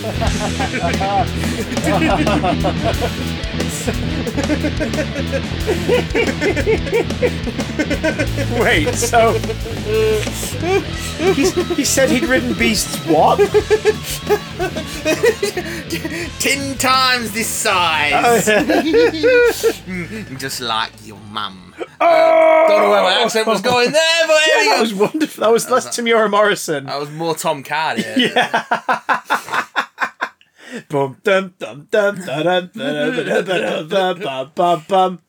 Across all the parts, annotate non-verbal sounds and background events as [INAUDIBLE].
[LAUGHS] Wait, so he, he said he'd ridden beasts. What? [LAUGHS] Ten times this size. Oh, [LAUGHS] Just like your mum. Don't know where my accent was going there, but we that was wonderful. That was less Temuera Morrison. That was more Tom Cardy. Dum dum dum dum dum dum.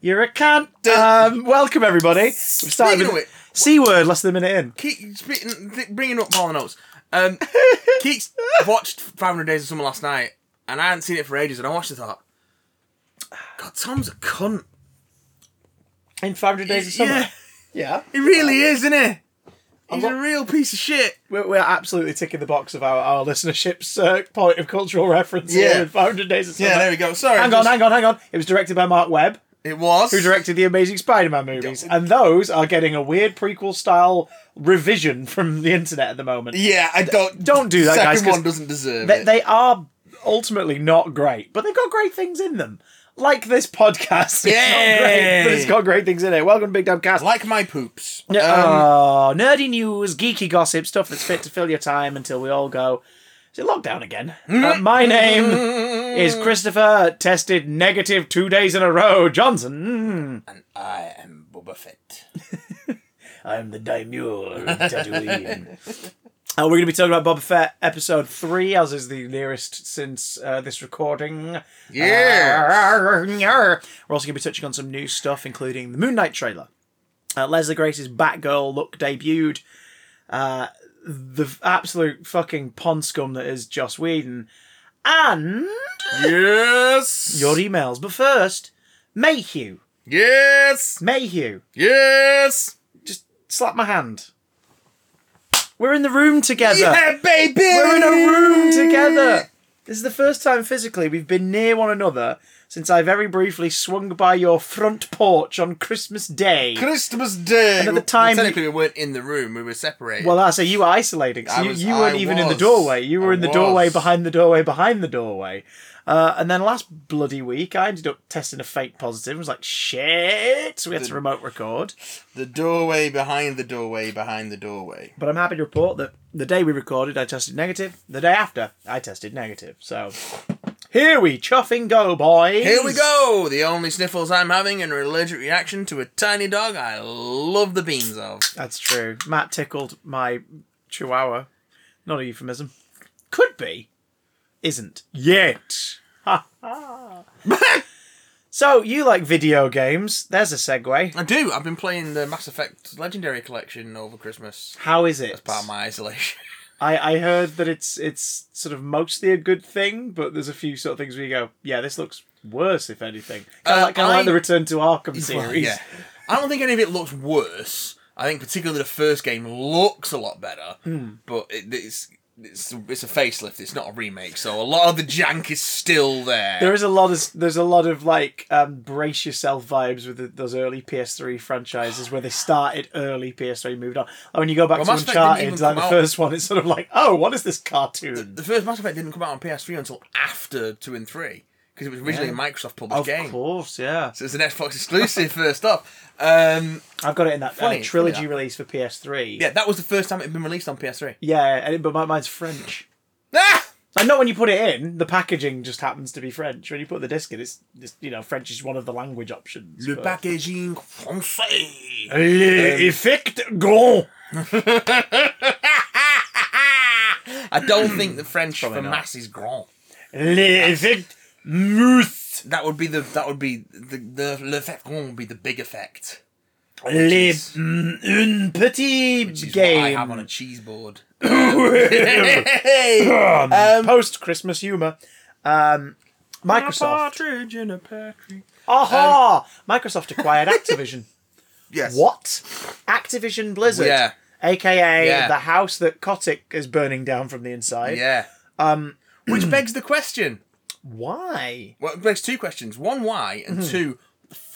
You're a cunt. Um, welcome everybody. We've started Speaking with C word less than a minute in. Keith, speaking, bringing up all the notes. Um, [LAUGHS] Keith watched 500 Days of Summer last night, and I hadn't seen it for ages, and I watched it and thought, God, Tom's a cunt. In 500 days of summer. Yeah, Yeah. he really is, isn't he? He's what- a real piece of shit. We're, we're absolutely ticking the box of our, our listenership's uh, point of cultural reference Yeah. here in 500 days of summer. Yeah, there we go. Sorry. Hang on, just- hang on, hang on. It was directed by Marc Webb, It was. who directed the Amazing Spider-Man movies, and those are getting a weird prequel-style revision from the internet at the moment. Yeah, I don't. Don't do that, second guys, 'cause one doesn't deserve They, it. they are ultimately not great, but they've got great things in them. Like this podcast. [LAUGHS] It's not great, but it's got great things in it. Welcome to Big Dumb Cast. like my poops. Um, oh, nerdy news, geeky gossip, stuff that's fit to fill your time until we all go. Is it lockdown again? Uh, my name is Christopher. Tested negative two days in a row. Johnson. and I am Boba Fett. [LAUGHS] I'm the daimyo of Tatooine. [LAUGHS] Uh, we're going to be talking about Boba Fett episode three, as is the nearest since uh, this recording. Yeah. We're also going to be touching on some new stuff, including the Moon Knight trailer. Uh, Leslie Grace's Batgirl look debuted. Uh, the absolute fucking pond scum that is Joss Whedon. And yes. your emails. But first, Mayhew. Yes. Mayhew. Yes. Just slap my hand. We're in the room together. Yeah, baby. We're in a room together. This is the first time physically we've been near one another since I very briefly swung by your front porch on Christmas Day. Christmas Day. And at the time- well, technically, we weren't in the room. We were separated. Well, I say you were isolating. So you, was- you weren't I even in the doorway. You were I in the doorway behind the doorway behind the doorway. Uh, and then last bloody week, I ended up testing a fake positive. I was like, shit. So we had to remote record. the doorway behind the doorway behind the doorway. But I'm happy to report that the day we recorded, I tested negative. The day after, I tested negative. So here we chuffing go, boys. Here we go. The only sniffles I'm having in allergic reaction to a tiny dog I love the beans of. That's true. Matt tickled my chihuahua. Not a euphemism. Could be. Isn't. Yet. Ha ha. [LAUGHS] So, you like video games. There's a segue. I do. I've been playing the Mass Effect Legendary Collection over Christmas How is it? as part of my isolation. [LAUGHS] I, I heard that it's it's sort of mostly a good thing, but there's a few sort of things where you go, yeah, this looks worse, if anything. Kind of Uh, like, like I- the Return to Arkham Well, series. yeah. I don't think any of it looks worse. I think particularly the first game looks a lot better, Hmm. but it, it's it's it's a facelift. It's not a remake, so a lot of the jank is still there. There is a lot of there's a lot of like um, brace yourself vibes with the, those early PS3 franchises where they started early, PS3 moved on. Like when you go back Well, to Mass Uncharted, like the first one, it's sort of like, oh, what is this cartoon? the first Mass Effect didn't come out on PS3 until after two and three because it was originally Yeah. a Microsoft published of game. Of course, yeah. So it's an Xbox exclusive first off. Um, I've got it in that uh, trilogy funny that. release for PS3. yeah, that was the first time it had been released on PS3. yeah, and it, but my, mine's French. [LAUGHS] Ah! And not when you put it in, the packaging just happens to be French. When you put the disc in, it's just, you know, French is one of the language options. Le but- packaging français. L'effect grand. [LAUGHS] I don't think the French for not. mass is grand. L'effect mousse. That would be the that would be the the l'effect grand would be the big effect. Les, is- mm, un petit Which is game. what I have on a cheese board. [LAUGHS] hey, um, Post Christmas humor. Um, Microsoft. partridge in a pear tree. Aha! Microsoft acquired [LAUGHS] Activision. Yes. what? Activision Blizzard. Yeah. AKA Yeah. the house that Kotick is burning down from the inside. Yeah. Um, Which [CLEARS THROAT] begs the question. Why? Well, it begs two questions. One, why, and Mm-hmm. two,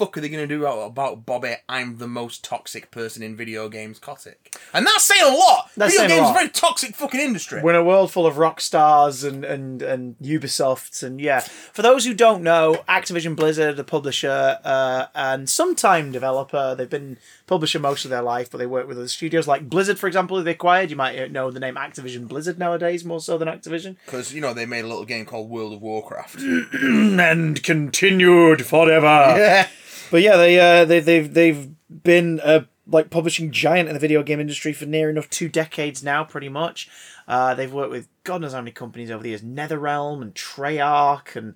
fuck are they going to do about, Bobby? I'm the most toxic person in video games, Kotick. And that's saying a lot. That's video games lot. very toxic fucking industry. We're in a world full of rock stars and, and, and Ubisofts and yeah. For those who don't know, Activision Blizzard, a publisher uh, and sometime developer, they've been publisher most of their life, but they work with other studios like Blizzard, for example, they acquired. You might know the name Activision Blizzard nowadays more so than Activision. Because, you know, they made a little game called World of Warcraft. [CLEARS THROAT] and continued forever. yeah. But yeah, they uh, they they've they've been a like publishing giant in the video game industry for near enough two decades now, pretty much. Uh, they've worked with God knows how many companies over the years, NetherRealm and Treyarch and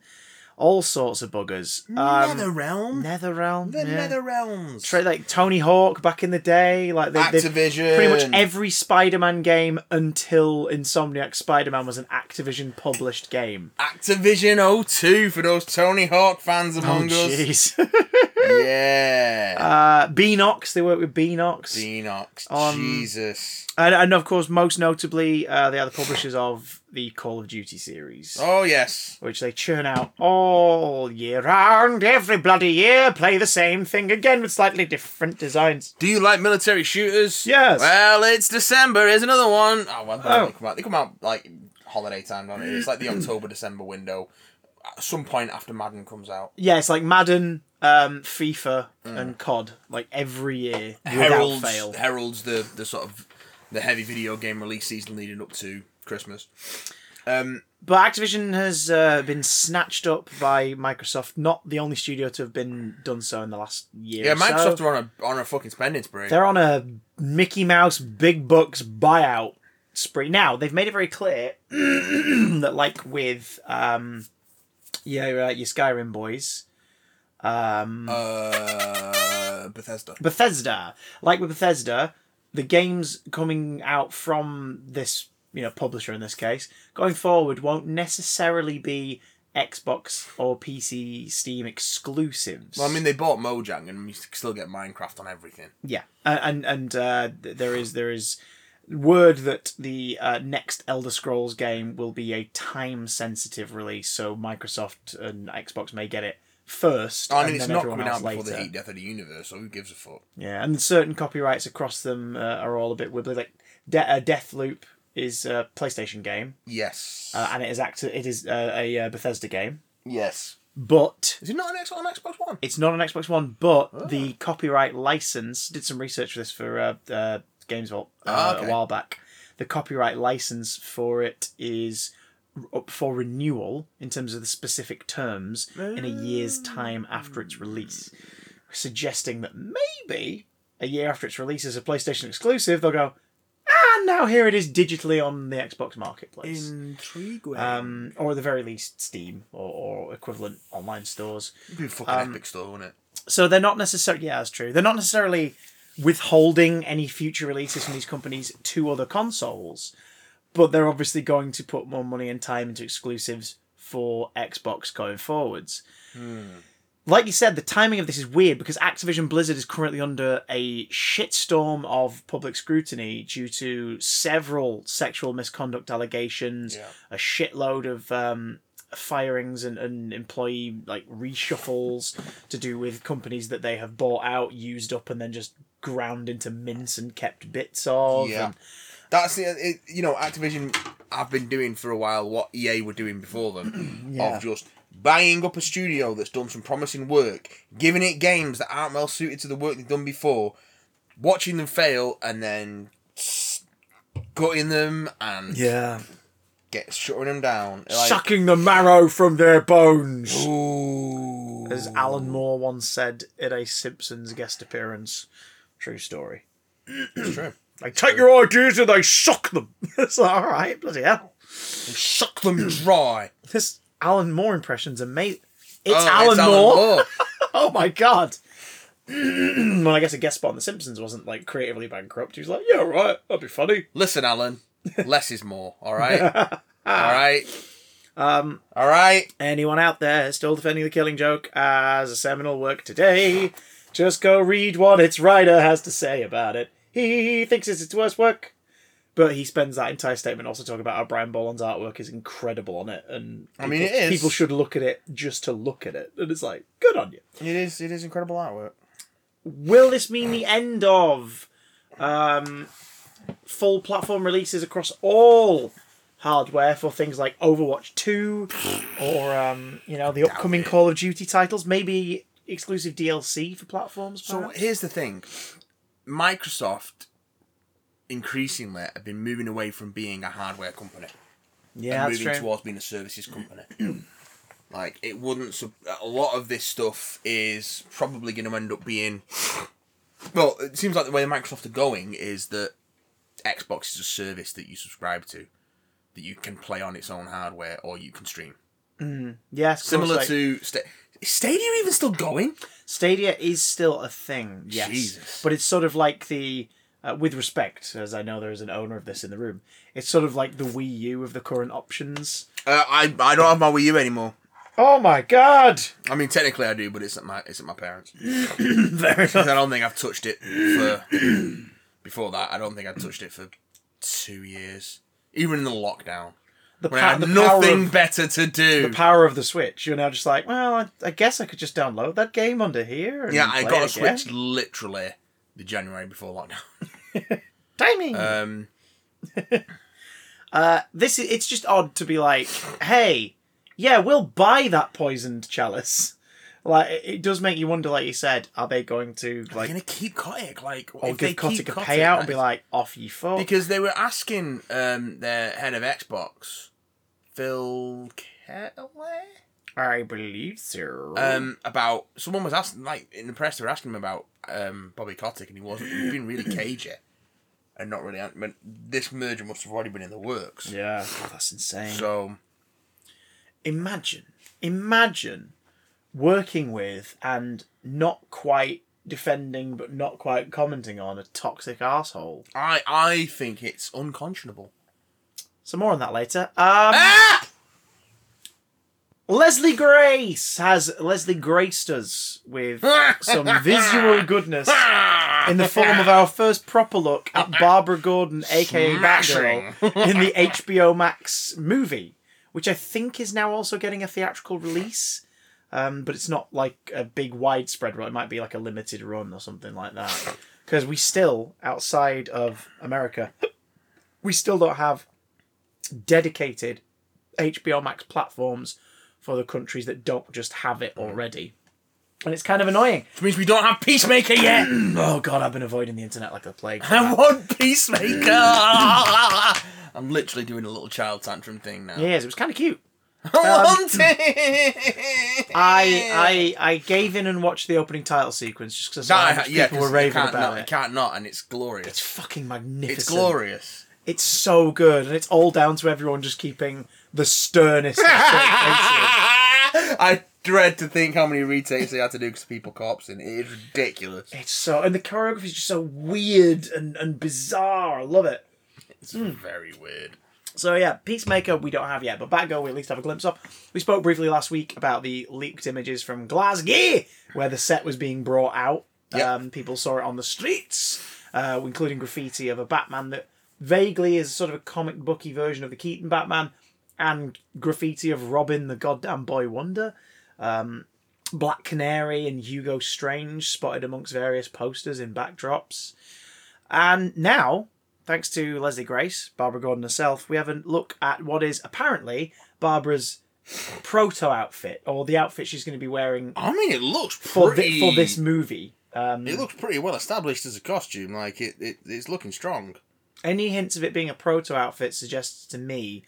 all sorts of buggers. Um, NetherRealm? NetherRealm, the yeah. NetherRealms. Trey, like Tony Hawk back in the day, like they, Activision. pretty much every Spider-Man game until Insomniac Spider-Man was an Activision published game. Activision 02 for those Tony Hawk fans Oh among us. [LAUGHS] Yeah. uh, Beenox, they work with Beenox. Beenox. Um, Jesus. And, and of course, most notably, uh, they are the publishers of the Call of Duty series, Oh, yes. which they churn out all year round, every bloody year, play the same thing again with slightly different designs. Do you like military shooters? Yes. Well, it's December. Here's another one. Oh, well, Oh. They, come out, they come out like holiday time, don't they? It's like the [CLEARS THROAT] October December window. At some point after Madden comes out. Yeah, it's like Madden, um, FIFA, and COD, like every year without heralds fail. heralds the the sort of the heavy video game release season leading up to Christmas. Um, But Activision has uh, been snatched up by Microsoft, not the only studio to have been done so in the last year. yeah, or so. Microsoft are on a on a fucking spending spree. They're on a Mickey Mouse big bucks buyout spree. Now they've made it very clear [CLEARS THROAT] that, like with um, yeah, uh, your Skyrim boys, um, Uh, Bethesda. Bethesda, like with Bethesda, the games coming out from this you know publisher in this case going forward won't necessarily be Xbox or PC Steam exclusives. Well, I mean, they bought Mojang, and you still get Minecraft on everything. Yeah, and and, and uh, there is there is word that the uh, next Elder Scrolls game will be a time sensitive release, so Microsoft and Xbox may get it first. I mean, and it's then not coming out before later. the heat death of the universe, so who gives a fuck? Yeah, and certain copyrights across them uh, are all a bit wibbly. Like De- uh, Deathloop is a PlayStation game, Yes. uh, and it is act- it is uh, a uh, Bethesda game, yes. but Is it not an X on Xbox One? It's not on Xbox One, but Oh. the copyright license did some research for this for uh, uh, Games Vault uh, Ah, okay. a while back. The copyright license for it is up for renewal in terms of the specific terms in a year's time after its release, suggesting that maybe a year after its release as a PlayStation exclusive, they'll go, ah, now here it is digitally on the Xbox Marketplace. Intriguing. Um, or at the very least, Steam or, or equivalent online stores. It'd be a fucking um, epic store, wouldn't it? So they're not necessarily yeah, that's true. They're not necessarily withholding any future releases from these companies to other consoles, but they're obviously going to put more money and time into exclusives for Xbox going forwards. Like you said, the timing of this is weird because Activision Blizzard is currently under a shitstorm of public scrutiny due to several sexual misconduct allegations, Yeah. a shitload of um, firings and, and employee like reshuffles to do with companies that they have bought out, used up, and then just ground into mince and kept bits of. Yeah. and- That's the it, you know Activision have been doing for a while what EA were doing before them [CLEARS THROAT] Yeah. of just buying up a studio that's done some promising work, giving it games that aren't well suited to the work they've done before, watching them fail, and then s- gutting them and yeah. get shutting them down. Like, Sucking the marrow from their bones. Ooh. As Alan Moore once said in a Simpsons guest appearance. True story. It's true. They take your ideas and they suck them. [LAUGHS] it's like, all right, bloody hell. Suck them dry. This Alan Moore impression's amazing. It's Oh, Alan it's Moore. [LAUGHS] Oh my god. [CLEARS THROAT] well, I guess a guest spot on The Simpsons wasn't like creatively bankrupt. He was like, yeah, right, that'd be funny. Listen, Alan. Less is more. All right. [LAUGHS] all right. Um, All right. anyone out there still defending the Killing Joke as a seminal work today? Just go read what its writer has to say about it. He thinks it's its worst work, But he spends that entire statement also talking about how Brian Bolland's artwork is incredible on it, and I mean, people- it is. People should look at it just to look at it, and it's like, good on you. It is. It is incredible artwork. Will this mean the end of um, full platform releases across all hardware for things like Overwatch 2 or um, you know the upcoming. Call of Duty titles? Maybe exclusive DLC for platforms. So here's the thing: Microsoft increasingly have been moving away from being a hardware company yeah, and moving true. towards being a services company. [CLEARS THROAT] like it wouldn't. sub- A lot of this stuff is probably going to end up being. Well, it seems like the way Microsoft are going is that Xbox is a service that you subscribe to, that you can play on its own hardware or you can stream. Mm-hmm. Yes, of Similar like, to is Stadia even still going? Stadia is still a thing. Yes, Jesus. but it's sort of like the. Uh, with respect, as I know there is an owner of this in the room, it's sort of like the Wii U of the current options. Uh, I I don't have my Wii U anymore. Oh my god! I mean, technically I do, but it's at my it's at my parents. [LAUGHS] Very I don't think I've touched it for. before that, I don't think I've touched it for two years. Even in the lockdown, the, when I had nothing power of, better to do. the power of the Switch. You're now just like, well, I, I guess I could just download that game under here. And yeah, I got a it again. Switch literally the January before lockdown. [LAUGHS] Timing. Um, [LAUGHS] Uh, this is, it's just odd to be like, hey, yeah, we'll buy that poisoned chalice. Like it, does make you wonder, like you said, are they going to like gonna keep Kotick, like, or if give Kotick a payout and be like, off you fuck? because they were asking um their head of Xbox, Phil Kelly. I believe so. um, about someone was asking, like in the press, they were asking him about um, Bobby Kotick, and he wasn't. He'd been really cagey, and not really. But this merger must have already been in the works. yeah, God, that's insane. So imagine, imagine working with and not quite defending, but not quite commenting on a toxic asshole. I I think it's unconscionable. So more on that later. Um, Ah! Leslie Grace has Leslie graced us with some [LAUGHS] visual goodness in the form of our first proper look at Barbara Gordon, aka Batgirl, in the HBO Max movie, which I think is now also getting a theatrical release. Um, but it's not like a big widespread run. It might be like a limited run or something like that. Because we still, outside of America, we still don't have dedicated HBO Max platforms for the countries that don't just have it already. And it's kind of annoying. Which means we don't have Peacemaker yet. [CLEARS THROAT] Oh god, I've been avoiding the internet like the plague. I want Peacemaker. [LAUGHS] I'm literally doing a little child tantrum thing now. Yes, it was kind of cute. I um, want it. I I I gave in and watched the opening title sequence just because No, I I- saw yeah, people were raving about not, it. You can't not, and it's glorious. It's fucking magnificent. It's glorious. It's so good, and it's all down to everyone just keeping the sternest of. [LAUGHS] I dread to think how many retakes they had to do because people corpsing. It is ridiculous. It's so, and the choreography is just so weird and, and bizarre. I love it. It's very weird. So yeah, Peacemaker we don't have yet, but Batgirl we at least have a glimpse of. We spoke briefly last week about the leaked images from Glasgow, where the set was being brought out. Yep. Um, people saw it on the streets, uh, including graffiti of a Batman that vaguely is sort of a comic booky version of the Keaton Batman, and graffiti of Robin the goddamn boy wonder. Um, Black Canary and Hugo Strange spotted amongst various posters in backdrops. And now, thanks to Leslie Grace, Barbara Gordon herself, we have a look at what is apparently Barbara's proto outfit, or the outfit she's going to be wearing I mean, it looks for, thi- for this movie. Um, It looks pretty well established as a costume. Like it, it it's looking strong. Any hints of it being a proto outfit suggests to me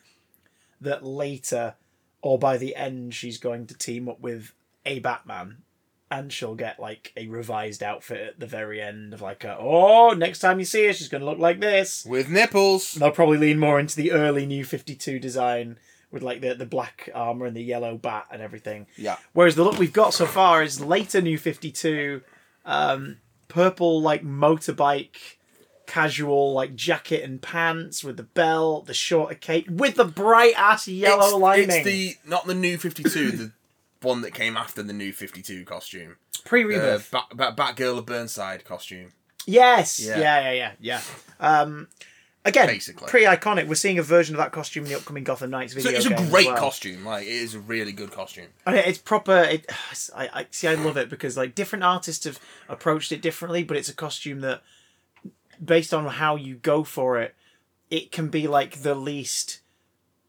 that later or by the end she's going to team up with a Batman and she'll get like a revised outfit at the very end of like a, oh next time you see her she's going to look like this With nipples. they'll probably lean more into the early new 52 design with like the, the black armor and the yellow bat and everything Yeah. Whereas the look we've got so far is later New 52, um, purple like motorbike, casual like jacket and pants with the belt, the shorter cape, with the bright ass yellow it's, lining. It's the not the new Fifty Two, the one that came after the new Fifty Two costume. pre rebirth. Bat, Bat, Batgirl of Burnside costume. yes. Yeah. Yeah. yeah, yeah, yeah, Um, Again, basically. pretty iconic. We're seeing a version of that costume in the upcoming Gotham Knights So video. it's a great well. costume. Like it is a really good costume. Mean, it's proper. It, [SIGHS] I, I see. I love it because like different artists have approached it differently, but it's a costume that, based on how you go for it, it can be like the least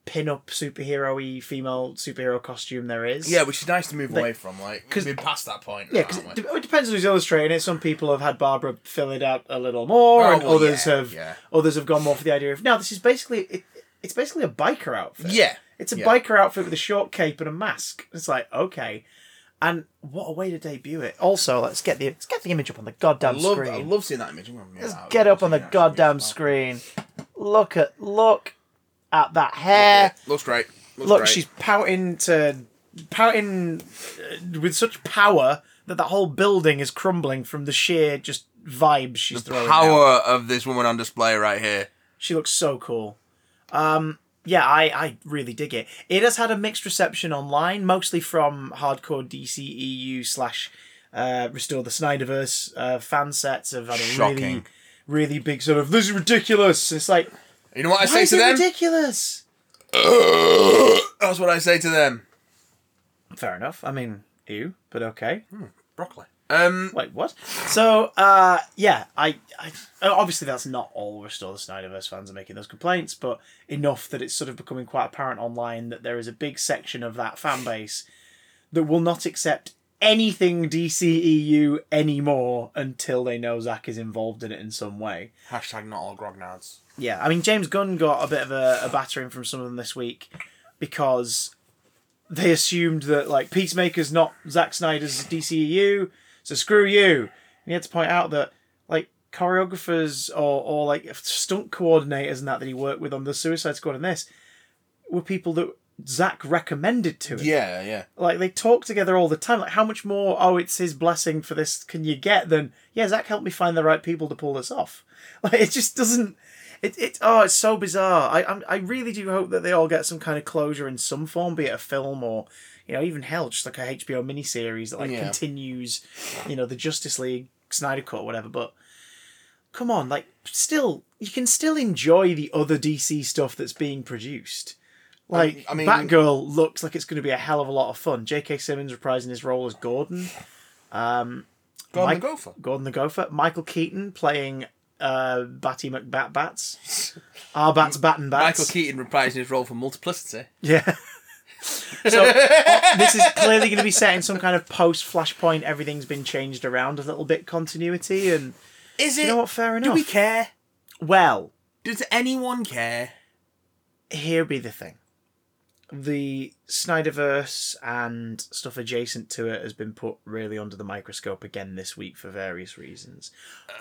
pin-up superhero-y female superhero costume there is. Yeah, which is nice to move Like- away from. Like 'cause- we've been past that point. Yeah, now, because it, we? it depends on who's illustrating it. Some people have had Barbara fill it out a little more, Oh, and well, others yeah, have yeah. others have gone more for the idea of now. This is basically it, it's basically a biker outfit. yeah. It's a Yeah. biker outfit with a short cape and a mask. It's like okay, and what a way to debut it. Also, let's get the let's get the image up on the I goddamn love, screen. I love seeing that image. I'm let's that get up on the you can actually goddamn screen. Look at look at that hair. Looks great. Looks Look, great. she's pouting to pouting uh, with such power that that whole building is crumbling from the sheer just vibes she's the throwing. out. power of this woman on display right here. She looks so cool. Um, yeah, I, I really dig it. It has had a mixed reception online, mostly from hardcore DCEU slash uh, Restore the Snyderverse uh, fan sets have had a really, Shocking. really big sort of, this is ridiculous. It's like, You know what I say is to them? ridiculous? That's what I say to them. Fair enough. I mean, ew, but okay. Broccoli. Um, Wait, what? So, uh, yeah, I, I, obviously that's not all Restore the Snyderverse fans are making those complaints, but enough that it's sort of becoming quite apparent online that there is a big section of that fan base that will not accept anything DCEU anymore until they know Zack is involved in it in some way. hashtag not all grognards. Yeah, I mean James Gunn got a bit of a, a battering from some of them this week because they assumed that like Peacemaker's not Zack Snyder's DCEU, so screw you. And you had to point out that like choreographers or, or like stunt coordinators and that that he worked with on the Suicide Squad and this were people that Zack recommended to him. Yeah, yeah. Like they talk together all the time. Like how much more? Oh, it's his blessing for this. Can you get than yeah? Zack helped me find the right people to pull this off. [LAUGHS] Like it just doesn't. It, it oh it's so bizarre. I I'm, I really do hope that they all get some kind of closure in some form, be it a film or you know even hell just like a HBO miniseries that like Yeah. continues you know the Justice League Snyder cut or whatever. But come on, like still you can still enjoy the other DC stuff that's being produced. Like I mean- Batgirl looks like it's going to be a hell of a lot of fun. J.K. Simmons reprising his role as Gordon. Um, Gordon Mike- the Gopher. Gordon the Gopher. Michael Keaton playing uh, Batty McBat Bats. Our Bats Bat and Bats. Michael Keaton reprising his role for Multiplicity. Yeah. [LAUGHS] so [LAUGHS] uh, this is clearly going to be set in some kind of post Flashpoint. Everything's been changed around a little bit, continuity, and Is it? you know what? Fair enough. Do we care? Well, Does anyone care? here be the thing. The Snyderverse and stuff adjacent to it has been put really under the microscope again this week for various reasons.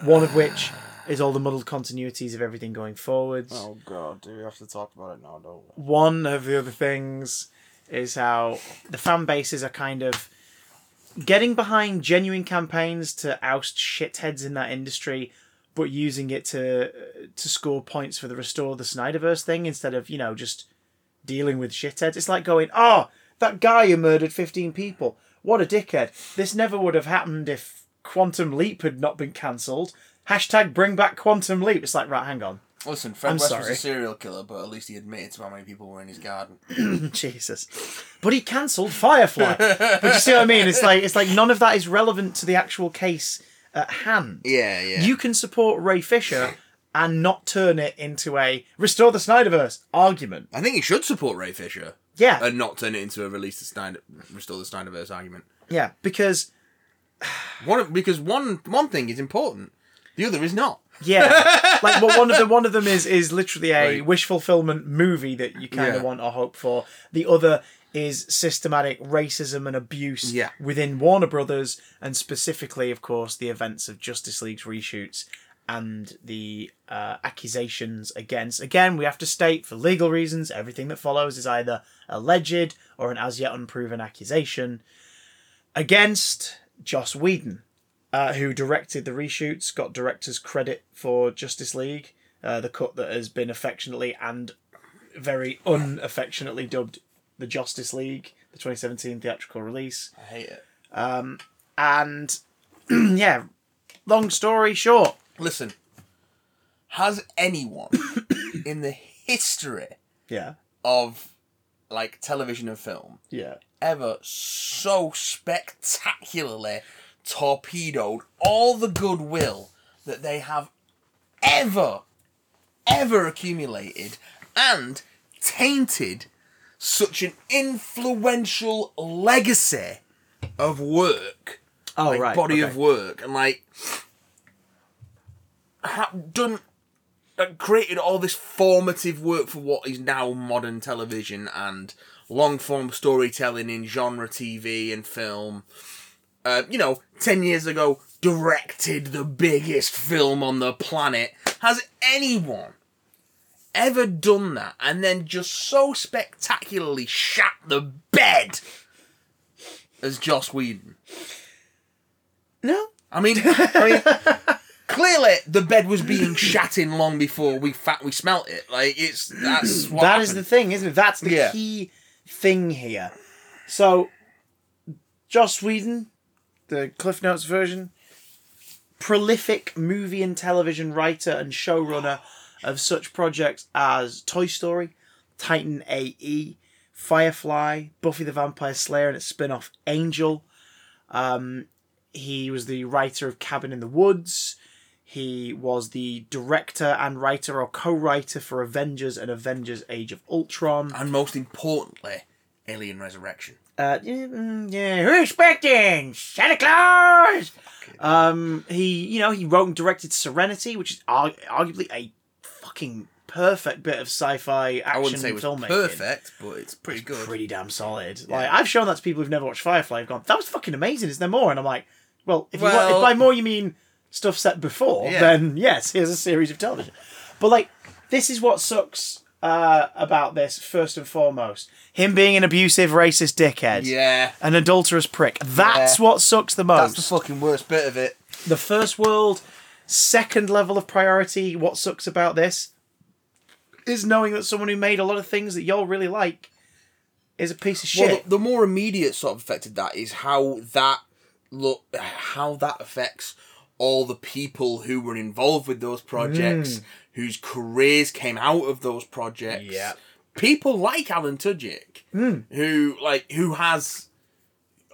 One of which is all the muddled continuities of everything going forwards. Oh god, do we have to talk about it now, don't we? One of the other things is how the fan bases are kind of getting behind genuine campaigns to oust shitheads in that industry, but using it to uh, to score points for the restore the Snyderverse thing instead of you know just dealing with shitheads. It's like going, oh, that guy who murdered fifteen people, what a dickhead! This never would have happened if Quantum Leap had not been cancelled. Hashtag bring back Quantum Leap. It's like, right, hang on. Listen, Fred I'm West was a serial killer, but at least he admitted to how many people were in his garden. [CLEARS THROAT] Jesus. But he cancelled Firefly. but you see what I mean? It's like it's like none of that is relevant to the actual case at hand. Yeah, yeah. You can support Ray Fisher and not turn it into a restore the Snyderverse argument. I think he should support Ray Fisher Yeah. and not turn it into a release the Snyder, restore the Snyderverse argument. yeah, because One because one one thing is important, the other is not. Yeah, like well, one of them [LAUGHS] one of them is is literally a Right. wish fulfillment movie that you kind of Yeah. want or hope for. The other is systematic racism and abuse Yeah. within Warner Brothers, and specifically, of course, the events of Justice League's reshoots and the uh, accusations against. Again, we have to state for legal reasons, everything that follows is either alleged or an as yet unproven accusation against Joss Whedon, uh, who directed the reshoots, got director's credit for Justice League, uh, the cut that has been affectionately and very unaffectionately dubbed the Justice League, the 2017 theatrical release. I hate it. And [CLEARS THROAT] yeah, long story short, Listen, has anyone [COUGHS] in the history Yeah. of like television and film Yeah. ever so spectacularly torpedoed all the goodwill that they have ever, ever accumulated and tainted such an influential legacy of work, Oh like right. body okay. of work, and like ha- done. uh, Created all this formative work for what is now modern television and long form storytelling in genre TV and film. Uh, you know, 10 years ago, directed the biggest film on the planet. Has anyone ever done that and then just so spectacularly shat the bed as Joss Whedon? No. I mean, I mean, clearly the bed was being shat in long before we fat we smelt it. Like it's that's what That is the thing, isn't it? That's the Yeah. key thing here. So, Joss Whedon, the Cliff Notes version, prolific movie and television writer and showrunner of such projects as Toy Story, Titan AE, Firefly, Buffy the Vampire Slayer and its spin off Angel. Um, he was the writer of Cabin in the Woods. He was the director and writer or co-writer for Avengers and Avengers: Age of Ultron. and most importantly, Alien Resurrection. Uh, yeah, mm, yeah, who's expecting Santa Claus? Um, he, you know, he wrote and directed Serenity, which is arg- arguably a fucking perfect bit of sci-fi action I wouldn't say it was filmmaking. perfect, but it's pretty It's good. pretty damn solid. Like I've shown that to people who've never watched Firefly. I've gone, that was fucking amazing. Is there more? And I'm like, well, if, you want, if by more you mean stuff set before, Yeah. then yes, here's a series of television. But like, this is what sucks uh, about this first and foremost. Him being an abusive, racist dickhead, Yeah, an adulterous prick. That's Yeah. what sucks the most. that's the fucking worst bit of it. the first world, second level of priority. What sucks about this is knowing that someone who made a lot of things that y'all really like is a piece of shit. Well, the, the more immediate sort of effect of that is how that look, how that affects all the people who were involved with those projects, whose careers came out of those projects. Yeah. people like Alan Tudyk, who like who has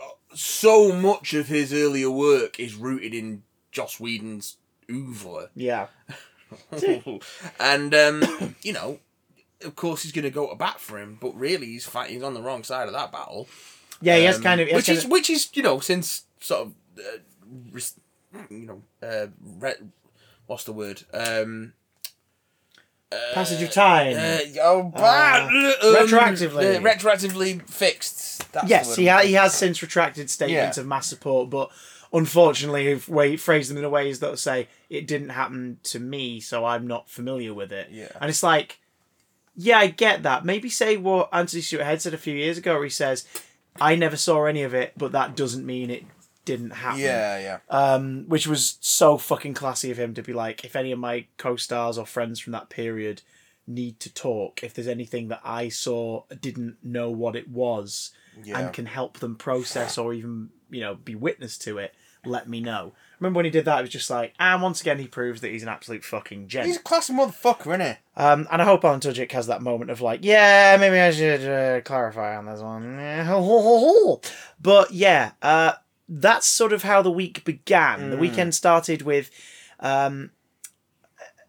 uh, so much of his earlier work is rooted in Joss Whedon's oeuvre. yeah. [LAUGHS] and um, [COUGHS] you know, of course, he's going to go to bat for him, but really, he's fighting. He's on the wrong side of that battle. Yeah, he has Um, kind of. he has which kind is of- which is you know since sort of uh, res- you know uh, re- what's the word um. passage of time. Uh, oh, bad. um, retroactively. uh, retroactively fixed. That's yes, he, ha- he has since retracted statements Yeah. of mass support, but unfortunately, have way phrased them in a ways that say it didn't happen to me, so I'm not familiar with it. Yeah. and it's like, yeah, I get that. Maybe say what Anthony Stewart Head said a few years ago, where he says, "I never saw any of it, but that doesn't mean it didn't happen." Yeah, yeah. um, which was so fucking classy of him to be like, if any of my co-stars or friends from that period need to talk, if there's anything that I saw didn't know what it was Yeah. and can help them process or even you know be witness to it, let me know. Remember when he did that? It was just like, and once again, he proves that he's an absolute fucking gent. He's a classy motherfucker, isn't he? Um, and I hope Alan Tudyk has that moment of like, yeah, maybe I should uh, clarify on this one. [LAUGHS] But yeah, uh, that's sort of how the week began. The weekend started with um,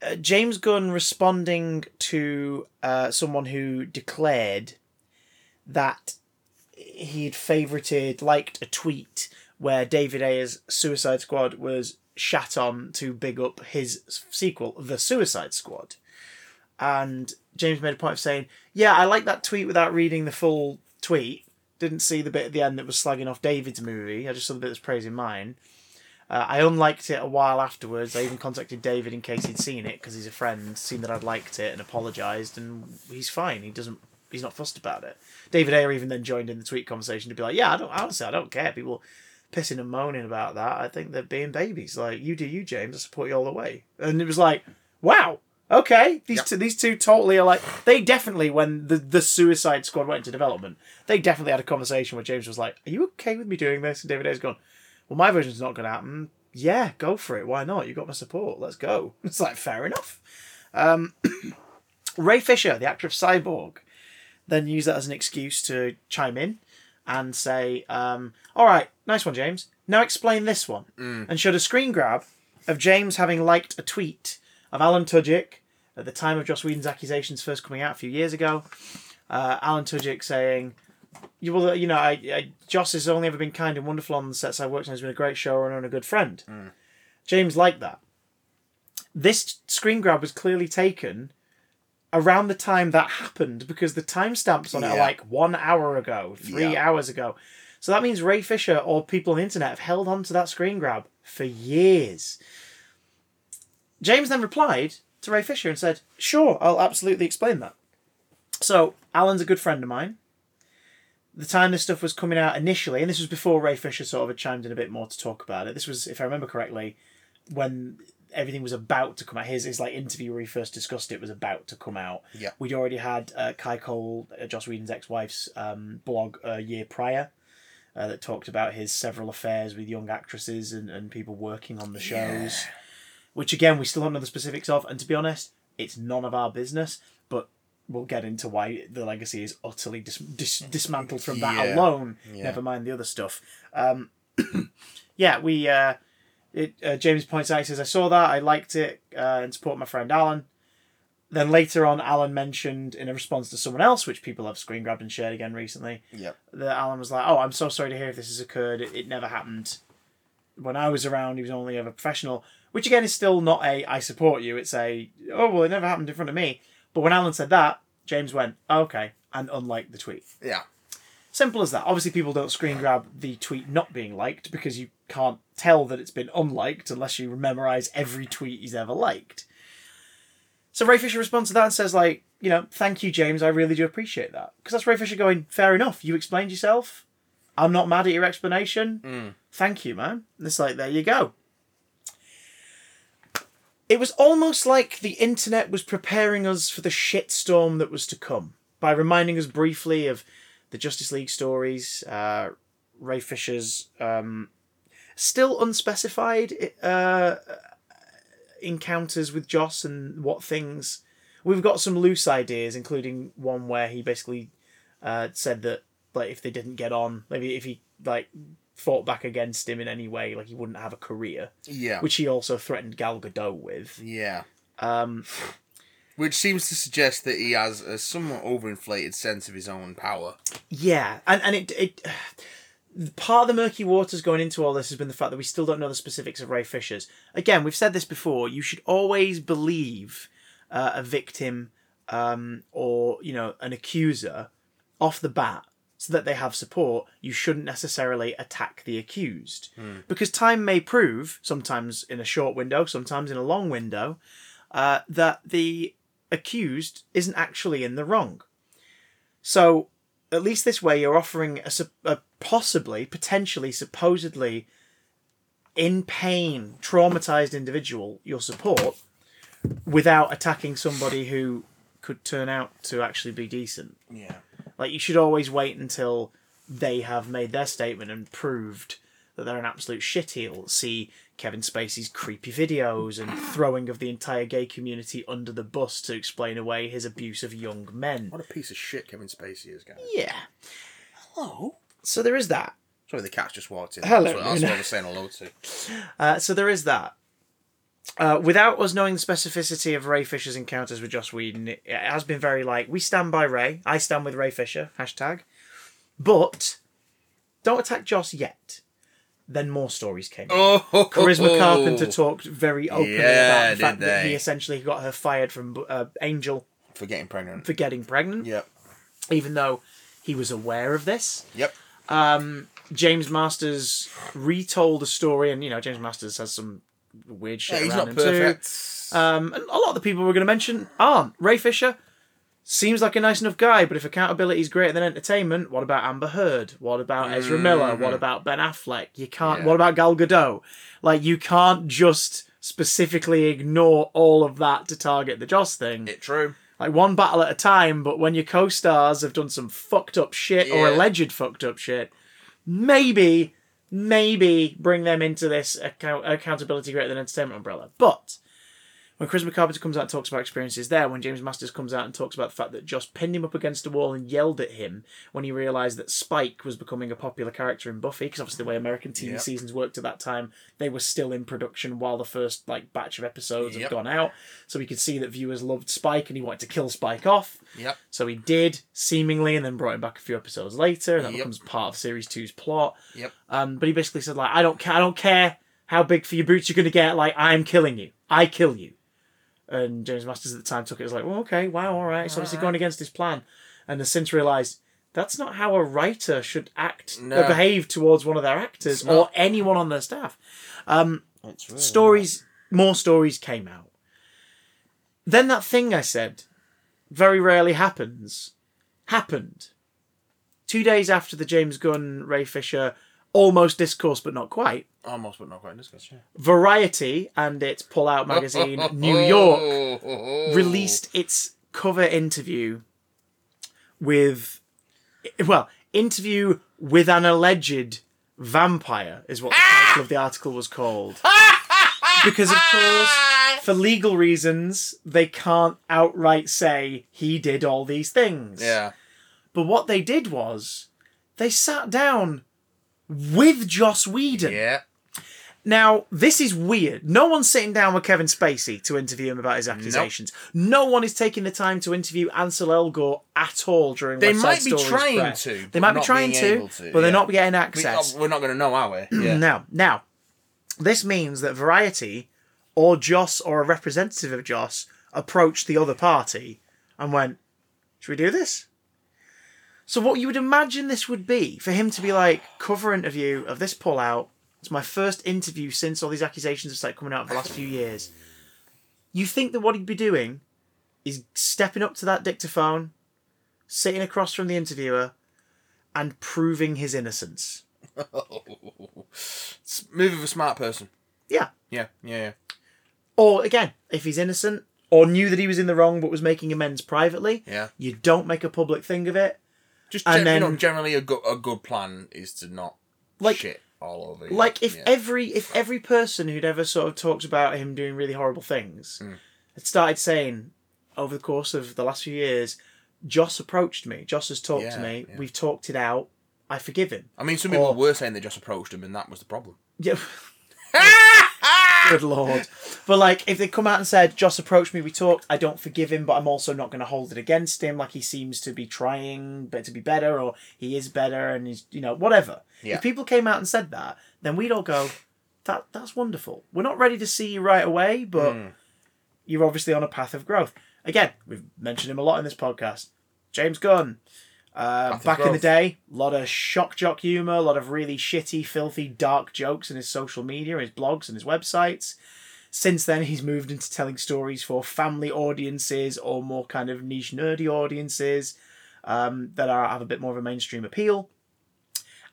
uh, James Gunn responding to uh, someone who declared that he'd favorited, liked a tweet where David Ayer's Suicide Squad was shat on to big up his sequel, The Suicide Squad. And James made a point of saying, Yeah, I like that tweet without reading the full tweet. Didn't see the bit at the end that was slagging off David's movie. I just saw the bit that's praising mine. Uh, I unliked it a while afterwards. I even contacted David in case he'd seen it because he's a friend, seen that I'd liked it and apologised, and he's fine. He doesn't. He's not fussed about it. David Ayer even then joined in the tweet conversation to be like, "Yeah, I don't honestly, I don't care. People pissing and moaning about that. I think they're being babies. Like you do, you James. I support you all the way." And it was like, "Wow, okay." These Yep. two, these two totally are like they definitely when the the Suicide Squad went into development, they definitely had a conversation where James was like, "Are you okay with me doing this?" And David Ayer's gone, well, my version's not going to happen. Yeah, go for it. Why not? You got my support. Let's go. [LAUGHS] It's like fair enough. Um, [CLEARS THROAT] Ray Fisher, the actor of Cyborg, then used that as an excuse to chime in and say, um, "All right, nice one, James. Now explain this one," and showed a screen grab of James having liked a tweet of Alan Tudyk at the time of Joss Whedon's accusations first coming out a few years ago. Uh, Alan Tudyk saying, "You will, you know, I, I, Joss has only ever been kind and wonderful on the sets I've worked on. He's been a great showrunner and a good friend." James liked that. This screen grab was clearly taken around the time that happened because the timestamps on it are like one hour ago, three Yeah. hours ago. So that means Ray Fisher or people on the internet have held on to that screen grab for years. James then replied to Ray Fisher and said, Sure, I'll absolutely explain that. So, Alan's a good friend of mine. The time this stuff was coming out initially, and this was before Ray Fisher sort of had chimed in a bit more to talk about it. This was, if I remember correctly, when everything was about to come out. His, his like interview where he first discussed it was about to come out. Yeah. We'd already had uh, Kai Cole, uh, Joss Whedon's ex-wife's um, blog a year prior uh, that talked about his several affairs with young actresses and, and people working on the shows. Which again, we still don't know the specifics of, and to be honest, it's none of our business. But we'll get into why the legacy is utterly dis- dis- dismantled from that Yeah. alone. Yeah. Never mind the other stuff. Um, [CLEARS THROAT] yeah, we. Uh, it, uh, James points out, he says, I saw that, I liked it, uh, and support my friend Alan. Then later on, Alan mentioned in a response to someone else, which people have screen grabbed and shared again recently, Yep. that Alan was like, "Oh, I'm so sorry to hear if this has occurred. It, it never happened when I was around. He was only ever professional." Which again is still not a "I support you." It's a "Oh well, it never happened in front of me." But when Alan said that, James went, "Okay," and unliked the tweet. Yeah. Simple as that. Obviously, people don't screen grab the tweet not being liked because you can't tell that it's been unliked unless you memorize every tweet he's ever liked. So Ray Fisher responds to that and says, like, you know, thank you, James. I really do appreciate that. Because that's Ray Fisher going, fair enough. You explained yourself. I'm not mad at your explanation. Mm. Thank you, man. And it's like, there you go. It was almost like the internet was preparing us for the shitstorm that was to come by reminding us briefly of the Justice League stories, uh, Ray Fisher's um, still unspecified uh, encounters with Joss and what things. We've got some loose ideas, including one where he basically uh, said that like if they didn't get on, maybe if he like fought back against him in any way, like he wouldn't have a career, Yeah. which he also threatened Gal Gadot with. yeah. Um, Which seems to suggest that he has a somewhat overinflated sense of his own power. Yeah, and and it it [SIGHS] part of the murky waters going into all this has been the fact that we still don't know the specifics of Ray Fisher's. Again, we've said this before. You should always believe uh, a victim um, or you know an accuser off the bat so that they have support. You shouldn't necessarily attack the accused because time may prove, sometimes in a short window, sometimes in a long window, uh, that the accused isn't actually in the wrong. So at least this way you're offering a, a possibly, potentially, supposedly in pain, traumatized individual your support without attacking somebody who could turn out to actually be decent. Yeah. Like you should always wait until they have made their statement and proved that they're an absolute shitheel. See Kevin Spacey's creepy videos and [CLEARS THROAT] throwing of the entire gay community under the bus to explain away his abuse of young men. What a piece of shit Kevin Spacey is, guys. Yeah. Hello. So there is that. Sorry, the cat's just walked in. Hello, That's what, that's what I was saying hello to. Uh, so there is that. Uh, without us knowing the specificity of Ray Fisher's encounters with Joss Whedon, it, it has been very like we stand by Ray. I stand with Ray Fisher. Hashtag. But don't attack Joss yet. Then more stories came. in. Oh, Charisma Carpenter talked very openly Yeah, about the fact did that he essentially got her fired from uh, Angel for getting pregnant. for getting pregnant, Yep. even though he was aware of this. Yep. Um, James Marsters retold a story, and you know James Marsters has some weird shit Yeah, he's around not him too. perfect. Um, and a lot of the people we're going to mention aren't. Ray Fisher seems like a nice enough guy, but if accountability is greater than entertainment, what about Amber Heard? What about Ezra Miller? What about Ben Affleck? You can't. Yeah. What about Gal Gadot? Like you can't just specifically ignore all of that to target the Joss thing. it true. like one battle at a time. But when your co-stars have done some fucked up shit or alleged fucked up shit, maybe, maybe bring them into this account- accountability greater than entertainment umbrella. But when Chris Carpenter comes out and talks about experiences there, when James Marsters comes out and talks about the fact that Joss pinned him up against a wall and yelled at him when he realised that Spike was becoming a popular character in Buffy, because obviously the way American TV Yep. seasons worked at that time, they were still in production while the first like batch of episodes Yep. had gone out. So we could see that viewers loved Spike and he wanted to kill Spike off. Yep. So he did, seemingly, and then brought him back a few episodes later, and that Yep. becomes part of series two's plot. Yep. Um, but he basically said like, I don't care, I don't care how big for your boots you're gonna get. Like, I'm killing you. I kill you. And James Marsters at the time took it as like, well, okay, wow, all right. It's obviously going against his plan, and has since realised that's not how a writer should act or behave towards one of their actors or anyone on their staff. Um, really stories, more stories came out. Then that thing I said, very rarely happens, happened. Two days after the James Gunn, Ray Fisher, almost discourse but not quite, Almost, but not quite discussed. Yeah. Variety and its pull-out magazine, New York, [LAUGHS] released its cover interview with, well, interview with an alleged vampire is what the ah! title of the article was called. [LAUGHS] Because of course, for legal reasons, they can't outright say he did all these things. Yeah. But what they did was they sat down with Joss Whedon. Yeah. Now, this is weird. No one's sitting down with Kevin Spacey to interview him about his accusations. No one is taking the time to interview Ansel Elgort at all during They might be trying press. to, They might be trying to, to, but they're not getting access. oh, we're not going to know, are we? [CLEARS THROAT] Yeah. Now, now, this means that Variety or Joss or a representative of Joss approached the other party and went, "Should we do this?" So, what you would imagine this would be for him to be like, cover interview of this pullout. It's my first interview since all these accusations have started coming out for the last few years. You think that what he'd be doing is stepping up to that dictaphone, sitting across from the interviewer, and proving his innocence. [LAUGHS] Move of a smart person. Yeah. Yeah. Yeah. Yeah. Or again, if he's innocent or knew that he was in the wrong but was making amends privately, Yeah. you don't make a public thing of it. Just And gen- you know, then- generally a good a good plan is to not Like- shit all over. you. Like if Yeah. every if every person who'd ever sort of talked about him doing really horrible things Mm. had started saying over the course of the last few years, Joss approached me, Joss has talked to me, yeah. we've talked it out, I forgive him. I mean, some people or- were saying they just approached him, and that was the problem. Yeah. [LAUGHS] [LAUGHS] Good lord. But like if they come out and said, Joss approached me, we talked, I don't forgive him, but I'm also not gonna hold it against him, like he seems to be trying but to be better or he is better and he's you know, whatever. Yeah. If people came out and said that, then we'd all go, That that's wonderful. We're not ready to see you right away, but Mm. you're obviously on a path of growth. Again, we've mentioned him a lot in this podcast. James Gunn. Uh, back in the day, a lot of shock jock humor, a lot of really shitty, filthy, dark jokes in his social media, his blogs, and his websites. Since then, he's moved into telling stories for family audiences or more kind of niche, nerdy audiences um, that are have a bit more of a mainstream appeal.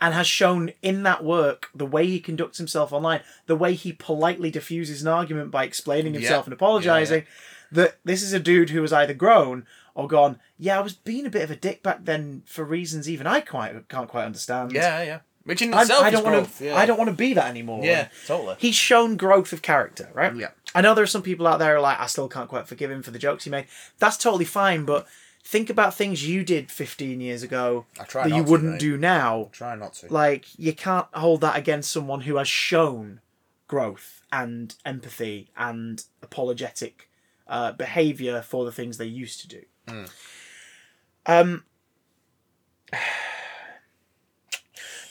And has shown in that work the way he conducts himself online, the way he politely diffuses an argument by explaining himself Yeah. and apologizing, that this is a dude who has either grown or gone, yeah, I was being a bit of a dick back then for reasons even I quite can't quite understand. Yeah, yeah. Which in I, itself I is don't want growth. to. Yeah. I don't want to be that anymore. Yeah, totally. He's shown growth of character, right? Yeah. I know there are some people out there who are like, I still can't quite forgive him for the jokes he made. That's totally fine, but think about things you did 15 years ago I that you wouldn't mate. do now. Try not to. Like, you can't hold that against someone who has shown growth and empathy and apologetic uh, behavior for the things they used to do. Hmm. Um, [SIGHS]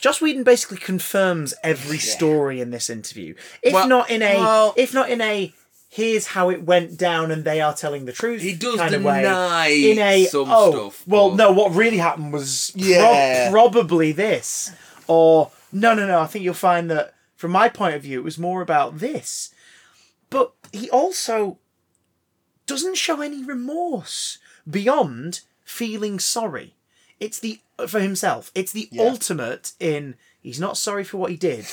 Joss Whedon basically confirms every Yeah. story in this interview, if Well- not in a, well- if not in a, here's how it went down and they are telling the truth. he does kind of way deny in a some oh stuff. well but- no what really happened was Yeah. probably this or no no no i think you'll find that from my point of view it was more about this but he also doesn't show any remorse beyond feeling sorry it's the for himself it's the Yeah. ultimate in he's not sorry for what he did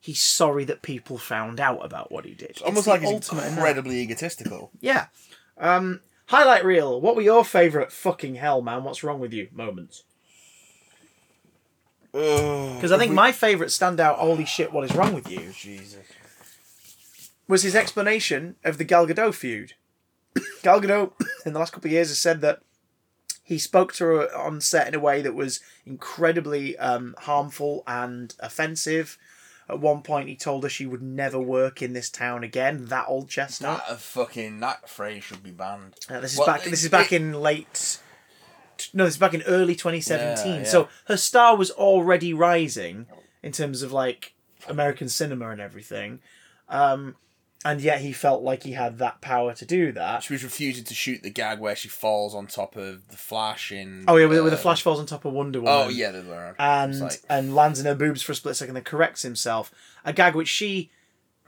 he's sorry that people found out about what he did It's Almost the like he's ultimate in incredibly egotistical. Yeah. Um, highlight reel. What were your favourite fucking hell, man? What's wrong with you moments? Because I think my favourite standout, holy shit, what is wrong with you, Jesus. was his explanation of the Gal Gadot feud. Gal Gadot, in the last couple of years, has said that he spoke to her on set in a way that was incredibly um, harmful and offensive. At one point, he told her she would never work in this town again. That old chestnut. That uh, fucking that phrase should be banned. Uh, this is Well, back. it- This is back it- in late. No, this is back in early 2017. Yeah, yeah. So her star was already rising in terms of like American cinema and everything, um, and yet he felt like he had that power to do that. She was refusing to shoot the gag where she falls on top of the Flash in. Oh yeah, with, with the uh, Flash falls on top of Wonder Woman. Oh yeah, the other way around. and like- and lands in her boobs for a split second, then corrects himself. A gag which she,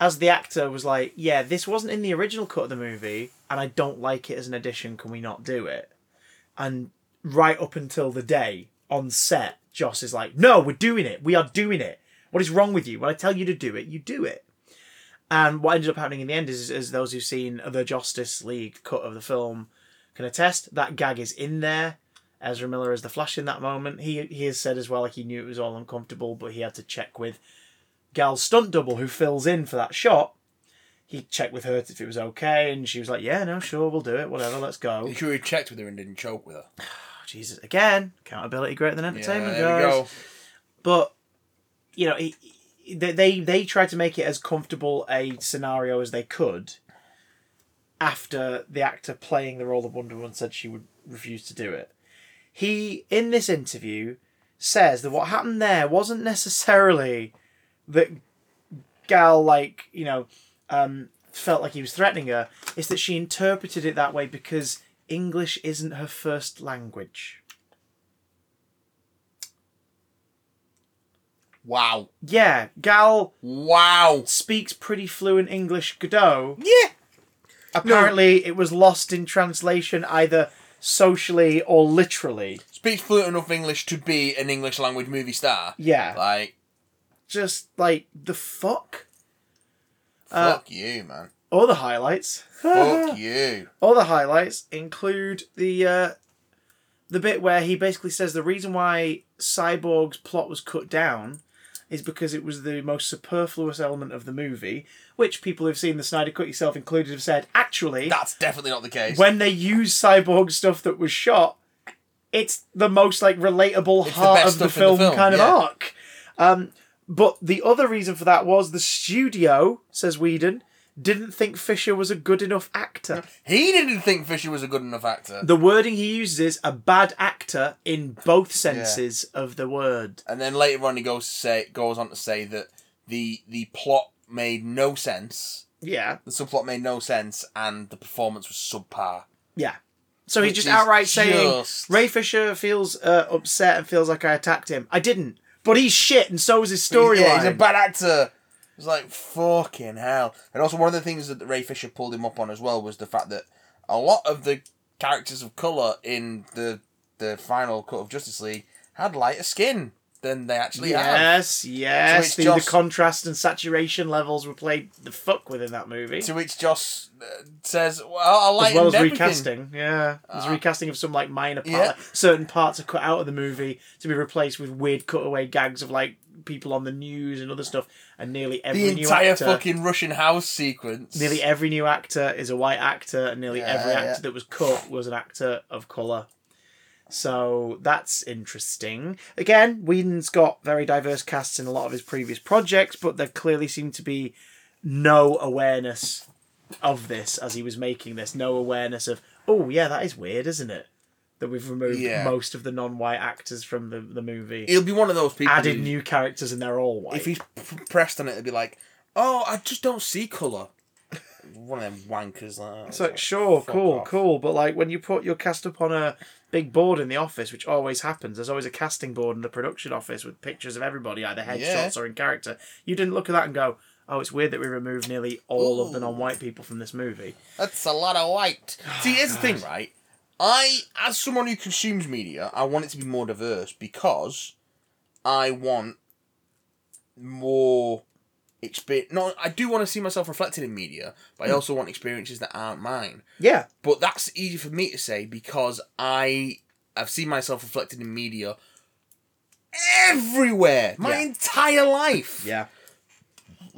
as the actor, was like, "Yeah, this wasn't in the original cut of the movie, and I don't like it as an addition. Can we not do it?" And right up until the day on set, Joss is like, "No, we're doing it. We are doing it. What is wrong with you? When I tell you to do it, you do it." And what ended up happening in the end is, is those who've seen the Justice League cut of the film can attest that gag is in there. Ezra Miller is the Flash in that moment. He he has said as well like he knew it was all uncomfortable, but he had to check with Gal's stunt double who fills in for that shot. He checked with her if it was okay, and she was like, "Yeah, no, sure, we'll do it. Whatever, let's go." You sure he checked with her and didn't choke with her? [SIGHS] Oh, Jesus, again, accountability greater than entertainment, yeah, guys. go. But you know, he- they they they tried to make it as comfortable a scenario as they could. After the actor playing the role of Wonder Woman said she would refuse to do it, he in this interview says that what happened there wasn't necessarily that Gal like you know um, felt like he was threatening her. It's that she interpreted it that way because English isn't her first language. Wow. Yeah, Gal Wow. speaks pretty fluent English Gadot. Yeah. Apparently, it was lost in translation either socially or literally. Speaks fluent enough English to be an English language movie star. Yeah, Like, just like the fuck. Uh, fuck you, man. All the highlights. Fuck [LAUGHS] you. All the highlights include the uh, the bit where he basically says the reason why Cyborg's plot was cut down is because it was the most superfluous element of the movie, which people who've seen the Snyder Cut, yourself included, have said actually That's definitely not the case. when they use cyborg stuff that was shot, it's the most like relatable It's the heart best of the stuff in the film, film, kind of arc. Um, but the other reason for that was the studio, says Whedon, didn't think Fisher was a good enough actor. he didn't think Fisher was a good enough actor. The wording he uses is a bad actor in both senses of the word. And then later on, he goes to say goes on to say that the the plot made no sense. Yeah, The subplot made no sense, and the performance was subpar. yeah. So he's just outright saying Ray Fisher feels uh, upset and feels like I attacked him. I didn't, but he's shit, and so is his storyline. Yeah, he's a bad actor. It's like fucking hell. And also, one of the things that Ray Fisher pulled him up on as well was the fact that a lot of the characters of color in the the final cut of Justice League had lighter skin than they actually have. Yes, yes. The, the contrast and saturation levels were played the fuck within that movie. To which Joss uh, says, "Well, I like as well as everything." recasting, yeah. There's Ah. recasting of some like minor part. Yeah. like, certain parts are cut out of the movie to be replaced with weird cutaway gags of like people on the news and other stuff. And nearly every The new entire actor, fucking Russian house sequence. nearly every new actor is a white actor, and nearly Yeah, every actor yeah. that was cut was an actor of color. So that's interesting. Again, Whedon's got very diverse casts in a lot of his previous projects, but there clearly seemed to be no awareness of this as he was making this. No awareness of, oh yeah, that is weird, isn't it? That we've removed Yeah. most of the non-white actors from the, the movie, He'll be one of those people. added new characters, and they're all white. If he's pressed on it, it'll be like, "Oh, I just don't see color." [LAUGHS] one of them wankers like that. It's like, sure, cool, off. cool, but like when you put your cast up on a big board in the office, which always happens, there's always a casting board in the production office with pictures of everybody, either headshots Yeah. or in character. You didn't look at that and go, "Oh, it's weird that we removed nearly all of the non-white people from this movie." That's a lot of white. See, here's the thing, [SIGHS] right? I, as someone who consumes media, I want it to be more diverse because I want more experience. No, I do want to see myself reflected in media, but Hmm. I also want experiences that aren't mine. Yeah, But that's easy for me to say because I I have seen myself reflected in media everywhere my Yeah. entire life. yeah,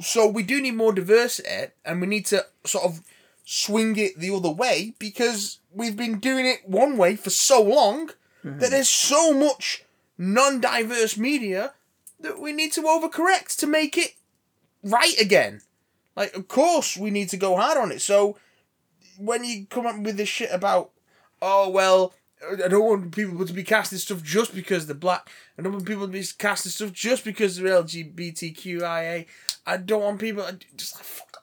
So we do need more diversity, and we need to sort of swing it the other way because we've been doing it one way for so long that mm-hmm. there's so much non-diverse media that we need to overcorrect to make it right again. Like, of course, we need to go hard on it. So when you come up with this shit about, oh well, I don't want people to be casting stuff just because they're black. I don't want people to be casting stuff just because they're LGBTQIA. I don't want people just like fuck.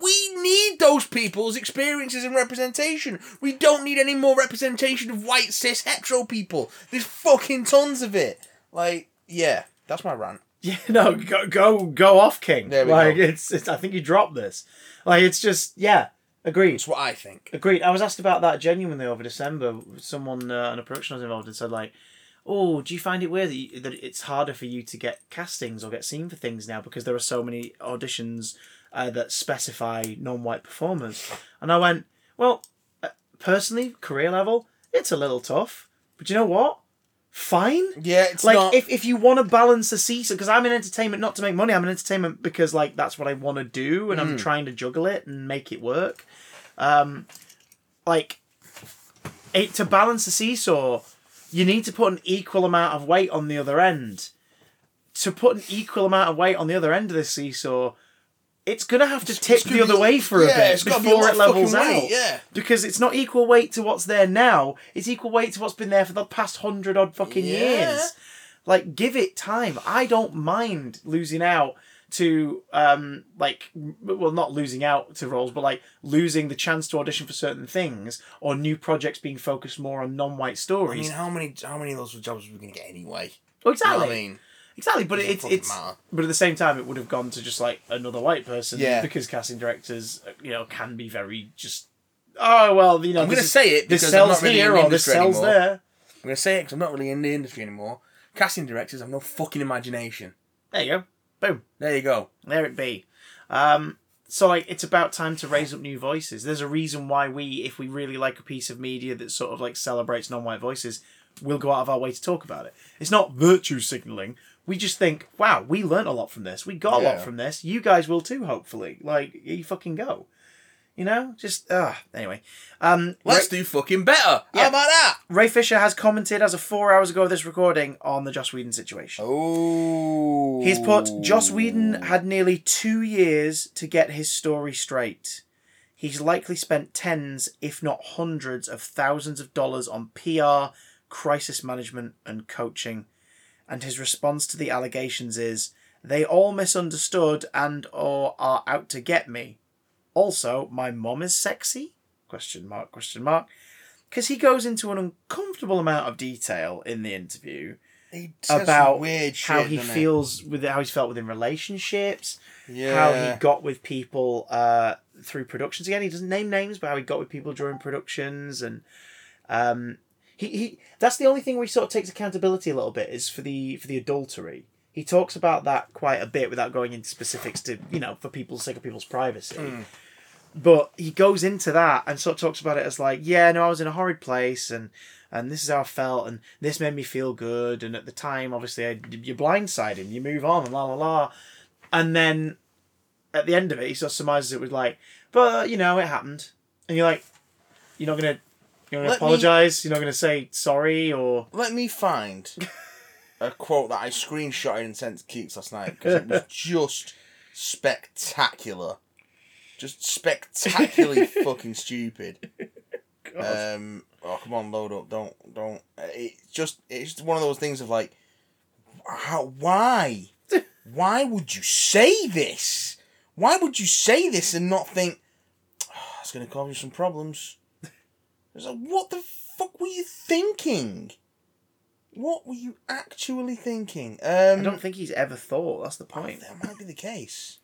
We need those people's experiences and representation. We don't need any more representation of white cis hetero people. There's fucking tons of it. Like, yeah, that's my rant. [LAUGHS] Yeah, no, go go go off, King. There we like go. it's, it's I think you dropped this. Like it's just yeah, agreed. That's what I think. Agreed. I was asked about that genuinely over December. Someone uh, on a production I was involved in said like, "Oh, do you find it weird that, you, that it's harder for you to get castings or get seen for things now because there are so many auditions uh, that specify non-white performers?" And I went, "Well, uh, personally, career level, it's a little tough, but you know what? Fine." Yeah, it's like not. if, if you want to balance the seesaw because i'm in entertainment not to make money i'm in entertainment because like that's what i want to do and Mm. i'm trying to juggle it and make it work um like it to balance the seesaw you need to put an equal amount of weight on the other end to put an equal amount of weight on the other end of the seesaw it's gonna have to tip it's the other be- way for a yeah, bit it's be a before it levels out weight, yeah. because it's not equal weight to what's there now it's equal weight to what's been there for the past hundred odd fucking Yeah. years like give it time i don't mind losing out to um like well not losing out to roles but like losing the chance to audition for certain things or new projects being focused more on non-white stories I mean, how many how many of those jobs are we gonna get anyway? Oh, You exactly know I mean? Exactly but it's it's matter. but at the same time it would have gone to just like another white person Yeah. because casting directors you know can be very just oh well you know I'm this gonna is- say it this because I'm sells not really here in the or this industry sells anymore. there I'm gonna say it because I'm not really in the industry anymore. Casting directors have no fucking imagination. there you go boom There you go. There it be. Um, so like it's about time to raise up new voices. There's a reason why we, if we really like a piece of media that sort of like celebrates non-white voices, we'll go out of our way to talk about it. It's not virtue signaling. We just think, wow, we learnt a lot from this. We got a lot from this. You guys will too, hopefully. Like you fucking go. You know, just uh anyway. Um, Let's do fucking better. Yeah. How about that? Ray Fisher has commented as of four hours ago of this recording on the Joss Whedon situation. Oh. He's put Joss Whedon had nearly two years to get his story straight. He's likely spent tens, if not hundreds, of thousands of dollars on PR, crisis management, and coaching. And his response to the allegations is, "They all misunderstood and or are out to get me." Also, my mom is sexy? Question mark? Question mark? Because he goes into an uncomfortable amount of detail in the interview He about weird shit, how he feels with how he's felt within relationships, Yeah. how he got with people uh, through productions. Again, he doesn't name names, but how he got with people during productions, and um, he, he that's the only thing where he sort of takes accountability a little bit is for the for the adultery. He talks about that quite a bit without going into specifics to you know for people's sake of people's privacy. Mm. But he goes into that and sort of talks about it as like, yeah, no, I was in a horrid place and and this is how I felt and this made me feel good and at the time, obviously, I, you blindside him, you move on and la la la, and then at the end of it, he sort of surmises it with like, but you know, it happened, and you're like, you're not gonna. You're gonna Let me- apologize. You're not gonna say sorry, or Let me find [LAUGHS] a quote that I screenshotted and sent to Keeks last night because it was [LAUGHS] just spectacular. Just spectacularly [LAUGHS] fucking stupid. Um, oh come on, load up! Don't don't. It's just it's just one of those things of like, how why, why would you say this? Why would you say this and not think oh, it's gonna cause you some problems? It's like, what the fuck were you thinking? What were you actually thinking? Um, I don't think he's ever thought. That's the point. That might be the case.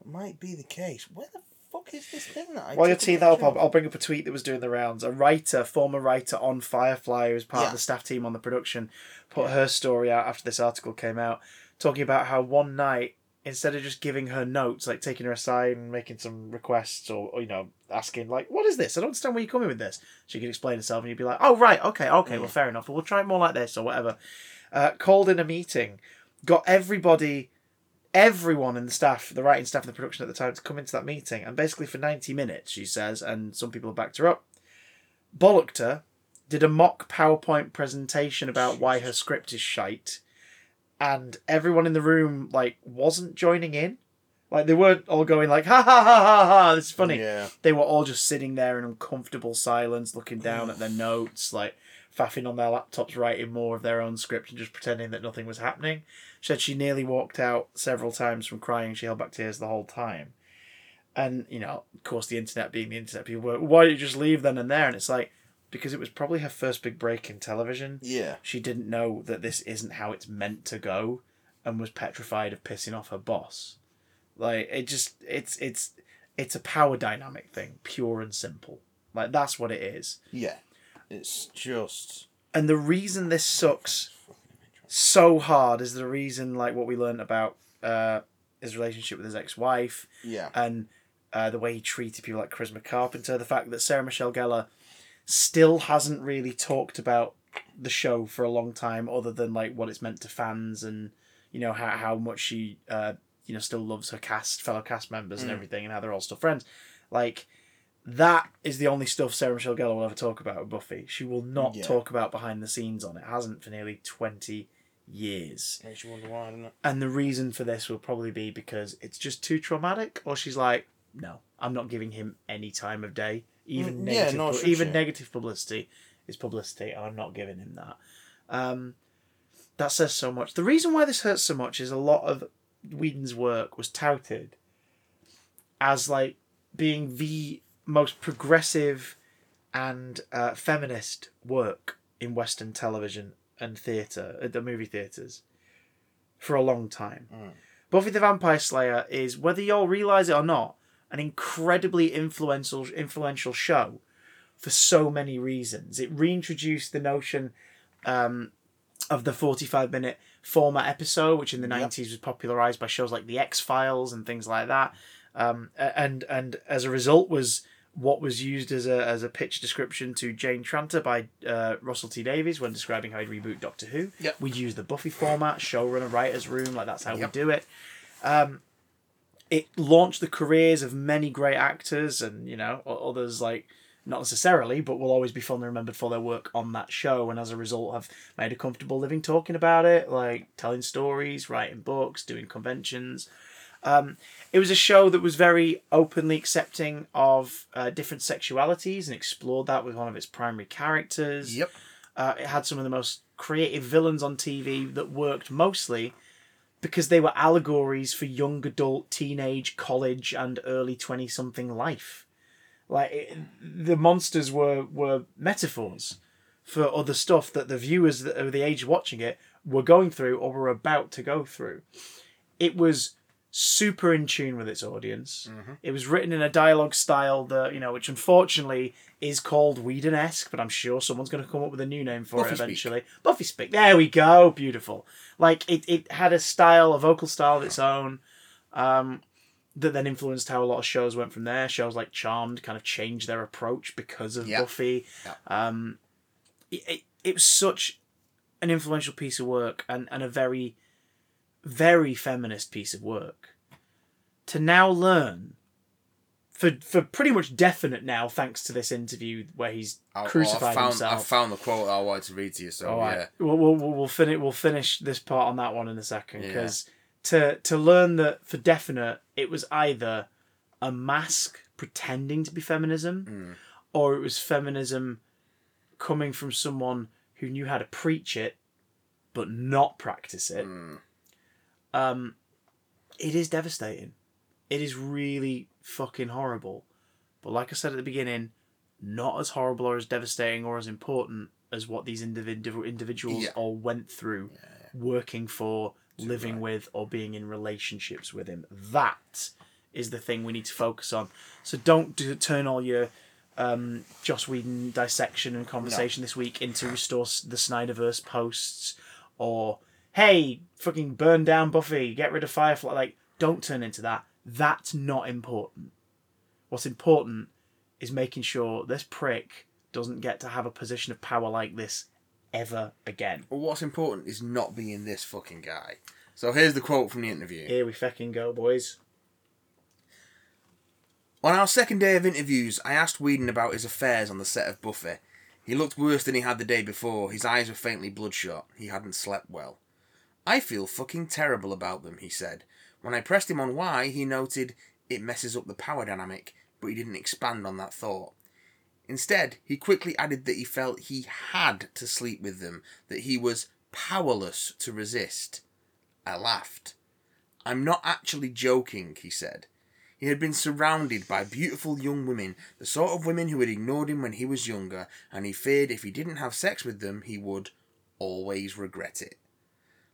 It might be the case. Where the fuck is this thing that I? While teeing that up, I'll. I'll bring up a tweet that was doing the rounds. A writer, former writer on Firefly, who was part Yeah. of the staff team on the production, put her story out after this article came out, talking about how one night, instead of just giving her notes, like taking her aside and making some requests or, or you know, asking, like, what is this? I don't understand where you're coming with this. She could explain herself and you'd be like, oh, right, okay, okay, Mm. well, fair enough. We'll try it more like this or whatever. Uh, called in a meeting, got everybody everyone in the staff, the writing staff and the production at the time, to come into that meeting. And basically, for 90 minutes, she says, and some people backed her up, bollocked her, did a mock PowerPoint presentation about why her script is shite, and everyone in the room like wasn't joining in. Like they weren't all going like ha ha ha ha ha. This is funny. Yeah. They were all just sitting there in uncomfortable silence, looking down at their notes, like faffing on their laptops, writing more of their own script, and just pretending that nothing was happening. She said she nearly walked out several times from crying. She held back tears the whole time. And you know, of course, the internet being the internet, people were, "Why don't you just leave then and there?" And it's like because it was probably her first big break in television. Yeah. She didn't know that this isn't how it's meant to go, and was petrified of pissing off her boss. Like it just it's it's it's a power dynamic thing, pure and simple. Like that's what it is. Yeah. It's just. And the reason this sucks so hard is the reason like what we learned about uh his relationship with his ex-wife Yeah. and uh, the way he treated people like Charisma Carpenter, the fact that Sarah Michelle Gellar still hasn't really talked about the show for a long time, other than like what it's meant to fans and you know how how much she uh, you know still loves her cast, fellow cast members and Mm. everything, and how they're all still friends. Like that is the only stuff Sarah Michelle Gellar will ever talk about with Buffy. She will not Yeah. talk about behind the scenes on it. Hasn't for nearly twenty years. Makes you wonder why, doesn't it? And the reason for this will probably be because it's just too traumatic, or she's like, no, I'm not giving him any time of day. Even Mm, yeah, negative, pu- should even she. negative publicity is publicity, and I'm not giving him that. Um, that says so much. The reason why this hurts so much is a lot of Whedon's work was touted as like being the most progressive and uh, feminist work in Western television and theatre, at the movie theatres, for a long time. Mm. Buffy the Vampire Slayer is, whether you all realise it or not, an incredibly influential influential show for so many reasons. It reintroduced the notion um, of the 45 minute format episode, which in the Yep. 90s was popularised by shows like The X Files and things like that. Um, and and as a result was what was used as a as a pitch description to Jane Tranter by uh, Russell T Davies when describing how he'd reboot Doctor Who. Yep. We'd use the Buffy format, showrunner, writers' room, like that's how Yep. we do it. Um, it launched the careers of many great actors and you know others like not necessarily but will always be fondly remembered for their work on that show and as a result have made a comfortable living talking about it like telling stories writing books doing conventions um, it was a show that was very openly accepting of uh, different sexualities and explored that with one of its primary characters Yep. uh, it had some of the most creative villains on TV that worked mostly because they were allegories for young adult, teenage, college, and early twenty something life. Like it, the monsters were were metaphors for other stuff that the viewers that are the age watching it were going through or were about to go through. It was super in tune with its audience. It was written in a dialogue style that you know, which unfortunately is called Whedon esque, but I'm sure someone's going to come up with a new name for Buffy it speak. eventually. Buffy speak. There we go. Beautiful. Like it, it had a style, a vocal style of its own. Um, that then influenced how a lot of shows went from there. Shows like Charmed kind of changed their approach because of Yeah. Buffy. Yeah. Um, it, it, it was such an influential piece of work and, and a very, very feminist piece of work. To now learn, for for pretty much definite now, thanks to this interview where he's I, crucified I found, himself. I found the quote I wanted to read to you, so All right. yeah. We'll, we'll, we'll, we'll finish we'll finish this part on that one in a second Yeah. because to to learn that for definite it was either a mask pretending to be feminism Mm. or it was feminism coming from someone who knew how to preach it but not practice it. Mm. Um, it is devastating. It is really fucking horrible. But like I said at the beginning, not as horrible or as devastating or as important as what these individual individuals Yeah. all went through working for, living right. with, or being in relationships with him. That is the thing we need to focus on. So don't do, turn all your um, Joss Whedon dissection and conversation this week into restore the Snyderverse posts or hey, fucking burn down Buffy, get rid of Firefly. Like, don't turn into that. That's not important. What's important is making sure this prick doesn't get to have a position of power like this ever again. Well, what's important is not being this fucking guy. So here's the quote from the interview. Here we fucking go, boys. On our second day of interviews, I asked Whedon about his affairs on the set of Buffy. He looked worse than he had the day before. His eyes were faintly bloodshot. He hadn't slept well. I feel fucking terrible about them, he said. When I pressed him on why, he noted, it messes up the power dynamic, but he didn't expand on that thought. Instead, he quickly added that he felt he had to sleep with them, that he was powerless to resist. I laughed. I'm not actually joking, he said. He had been surrounded by beautiful young women, the sort of women who had ignored him when he was younger, and he feared if he didn't have sex with them, he would always regret it.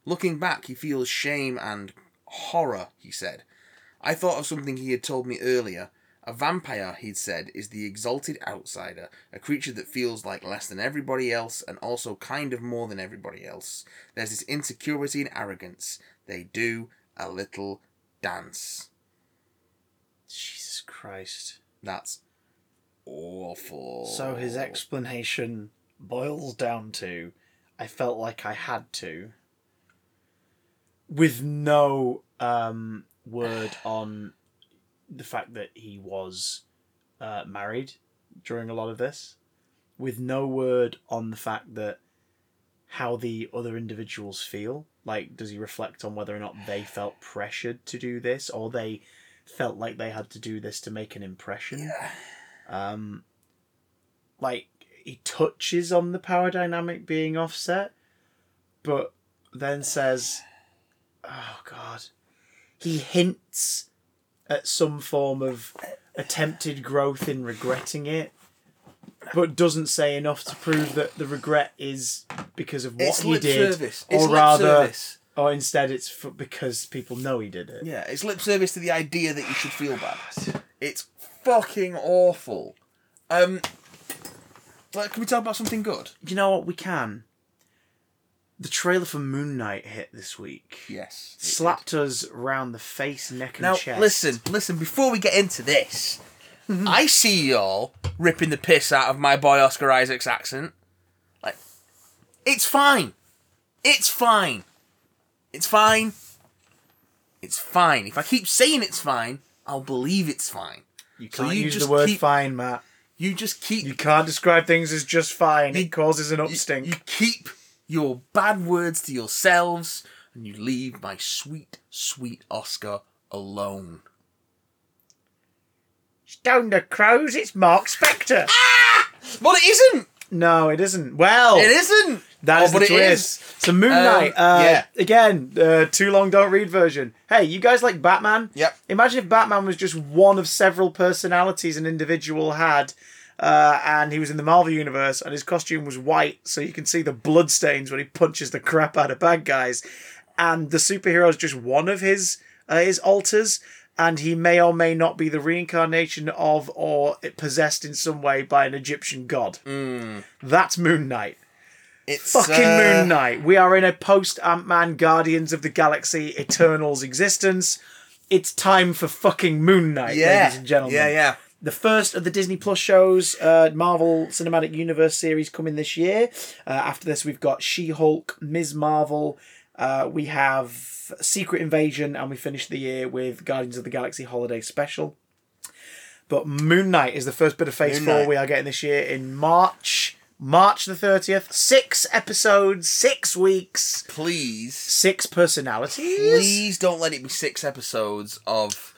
Looking back, he feels shame and horror, he said. I thought of something he had told me earlier. A vampire, he'd said, is the exalted outsider, a creature that feels like less than everybody else and also kind of more than everybody else. There's this insecurity and arrogance. They do a little dance. Jesus Christ. That's awful. So his explanation boils down to I felt like I had to. With no um, word on the fact that he was uh, married during a lot of this. With no word on the fact that how the other individuals feel. Like, does he reflect on whether or not they felt pressured to do this or they felt like they had to do this to make an impression? Yeah. um like he touches on the power dynamic being offset but then says oh god he hints at some form of attempted growth in regretting it but doesn't say enough to prove that the regret is because of what It's he did or It's lip rather service. or instead it's for, because people know he did it Yeah, it's lip service to the idea that you should feel bad. It's fucking awful. Um, like, can we talk about something good? you know what we can the trailer for moon knight hit this week Yes. slapped us round the face, neck, and Now, chest. listen, listen. Before we get into this, [LAUGHS] I see y'all ripping the piss out of my boy Oscar Isaac's accent. Like, it's fine. It's fine. It's fine. It's fine. If I keep saying it's fine, I'll believe it's fine. You can't you use just the word keep- fine, Matt. You just keep You can't describe things as just fine. It causes an you, upstink. you keep your bad words to yourselves, and you leave my sweet, sweet Oscar alone. Stone the crows, it's Mark Spector. Well, it isn't. no, it isn't. Well, It isn't. that Oh, is the twist. is. So Moon Um, uh, yeah. again, uh, too long don't read version. Hey, you guys like Batman? Yep. Imagine if Batman was just one of several personalities an individual had, uh, and he was in the Marvel universe, and his costume was white, so you can see the blood stains when he punches the crap out of bad guys, and the superhero is just one of his uh, his alters, and he may or may not be the reincarnation of or possessed in some way by an Egyptian god. That's Moon Knight. It's Fucking uh, Moon Knight. We are in a post Ant Man Guardians of the Galaxy Eternals existence. It's time for fucking Moon Knight, Yeah, ladies and gentlemen. yeah, yeah. The first of the Disney Plus shows, uh, Marvel Cinematic Universe series coming this year. Uh, after this, we've got She Hulk, Ms. Marvel. Uh, we have Secret Invasion, and we finish the year with Guardians of the Galaxy Holiday Special. But Moon Knight is the first bit of Phase Moon 4 Knight. we are getting this year in March. March the 30th. Six episodes, six weeks, Please, six personalities. please don't let it be six episodes of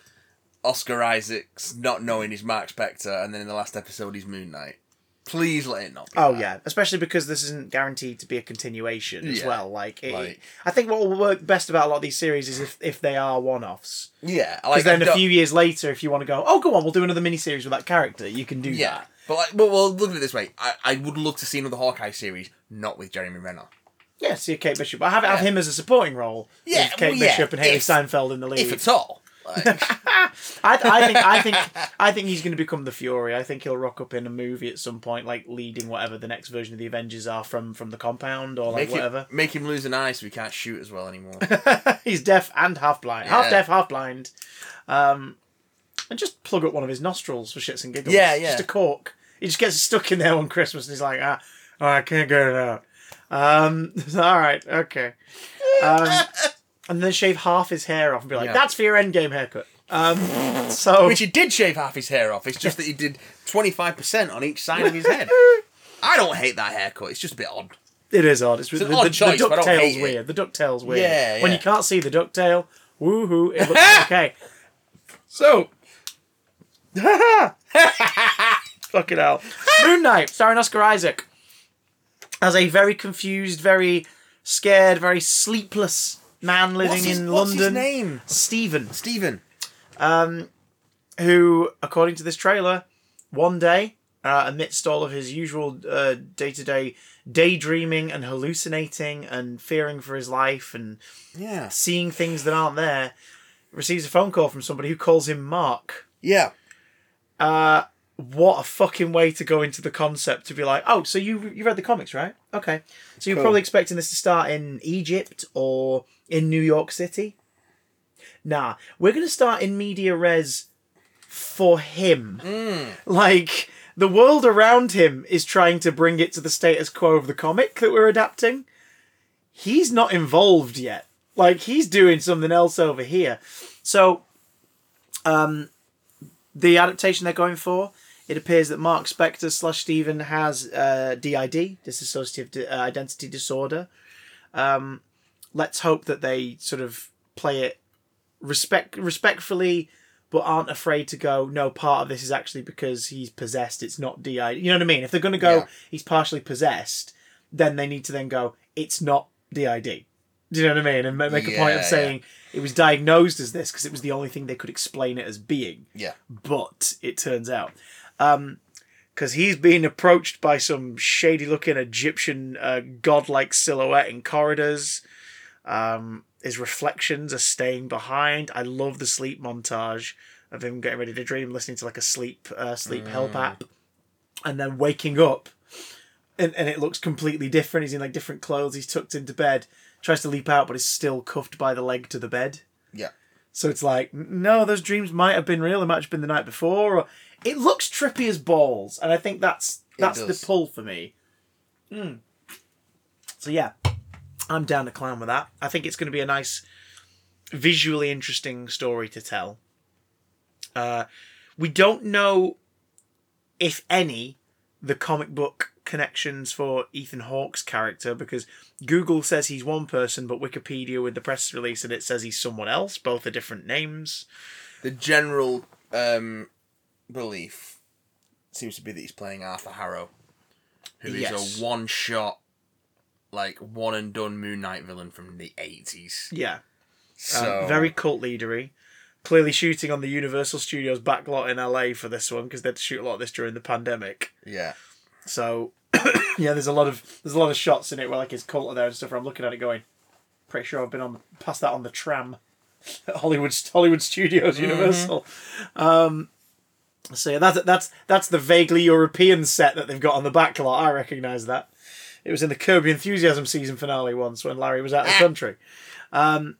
Oscar Isaacs not knowing he's Mark Spector, and then in the last episode he's Moon Knight. Please let it not. Be Oh that. yeah, especially because this isn't guaranteed to be a continuation as Yeah. well. Like, it, Like- I think what will work best about a lot of these series is if, if they are one-offs. yeah. Because Like then I a few years later, if you want to go, oh, go on, we'll do another miniseries with that character. You can do Yeah, that. but like, well, well, look at it this way. I, I would love to see another Hawkeye series, not with Jeremy Renner. Yeah, see a Kate Bishop, but have have him as a supporting role. Yeah, with Kate well, yeah, Bishop and Hailee Steinfeld in the lead. If at all. Like, [LAUGHS] I, I think I think I think he's going to become the Fury. I think he'll rock up in a movie at some point, like leading whatever the next version of the Avengers are from from the compound or like make, him, whatever. make him lose an eye so he can't shoot as well anymore. [LAUGHS] he's deaf and half blind, half Yeah. deaf, half blind. Um, and just plug up one of his nostrils for shits and giggles. Yeah, yeah. Just a cork. He just gets stuck in there on Christmas, and he's like, ah, oh, I can't get it out. Um, [LAUGHS] all right, okay. Um, and then shave half his hair off and be like, Yeah. "That's for your endgame haircut." Um, [LAUGHS] so Which he did shave half his hair off. It's just that he did twenty five percent on each side of his head. [LAUGHS] I don't hate that haircut. It's just a bit odd. it is odd. It's, an the, odd the, choice, the but I don't ducktail's hate it. weird. The ducktail's weird. Yeah, When yeah. you can't see the ducktail, woohoo, it looks [LAUGHS] okay. So, fucking hell. Moon Knight, starring Oscar Isaac, as a very confused, very scared, very sleepless man living What's his, in what's London. his name? Stephen, Stephen. who, according to this trailer, one day, uh, amidst all of his usual day to day daydreaming and hallucinating and fearing for his life and Yeah. seeing things that aren't there, receives a phone call from somebody who calls him Mark. Yeah. Uh, what a fucking way to go into the concept to be like, oh, so you you read the comics, right? Okay, so you're Cool. probably expecting this to start in Egypt or in New York City. Nah, we're gonna start in media res for him. Like the world around him is trying to bring it to the status quo of the comic that we're adapting. He's not involved yet. Like he's doing something else over here. So, um, the adaptation they're going for, it appears that Mark Spector slash Stephen has uh, DID, dissociative di- uh, identity disorder. Um, let's hope that they sort of play it respect respectfully, but aren't afraid to go. No, part of this is actually because he's possessed. It's not DID. You know what I mean? If they're going to go, Yeah. he's partially possessed, then they need to then go. It's not DID. Do you know what I mean? And ma- make a point of saying it was diagnosed as this because it was the only thing they could explain it as being Yeah. but it turns out because he's being approached by some shady looking egyptian uh, godlike silhouette in corridors um, his reflections are staying behind i love the sleep montage of him getting ready to dream listening to like a sleep uh, sleep help app and then waking up and, and it looks completely different he's in like different clothes he's tucked into bed tries to leap out but is still cuffed by the leg to the bed Yeah. so it's like, no, those dreams might have been real. It might have been the night before. Or it looks trippy as balls, and I think that's that's the pull for me. Mm. So yeah, I'm down to clown with that. I think it's going to be a nice, visually interesting story to tell. Uh, we don't know, if any, the comic book connections for Ethan Hawke's character because Google says he's one person, but Wikipedia with the press release and it says he's someone else. Both are different names. The general um, belief seems to be that he's playing Arthur Harrow, who is Yes. a one shot, like one and done Moon Knight villain from the eighties. Yeah, So um, very cult leadery. Clearly shooting on the Universal Studios backlot in LA for this one because they had to shoot a lot of this during the pandemic. yeah. So [COUGHS] yeah, there's a lot of there's a lot of shots in it where like his cult are there and stuff. Where I'm looking at it going, pretty sure I've been on past that on the tram [LAUGHS] at Hollywood Hollywood Studios Universal. Um, so yeah, that's that's that's the vaguely European set that they've got on the backlot. I recognise that. It was in the Curb Your Enthusiasm season finale once when Larry was out of the country. Um,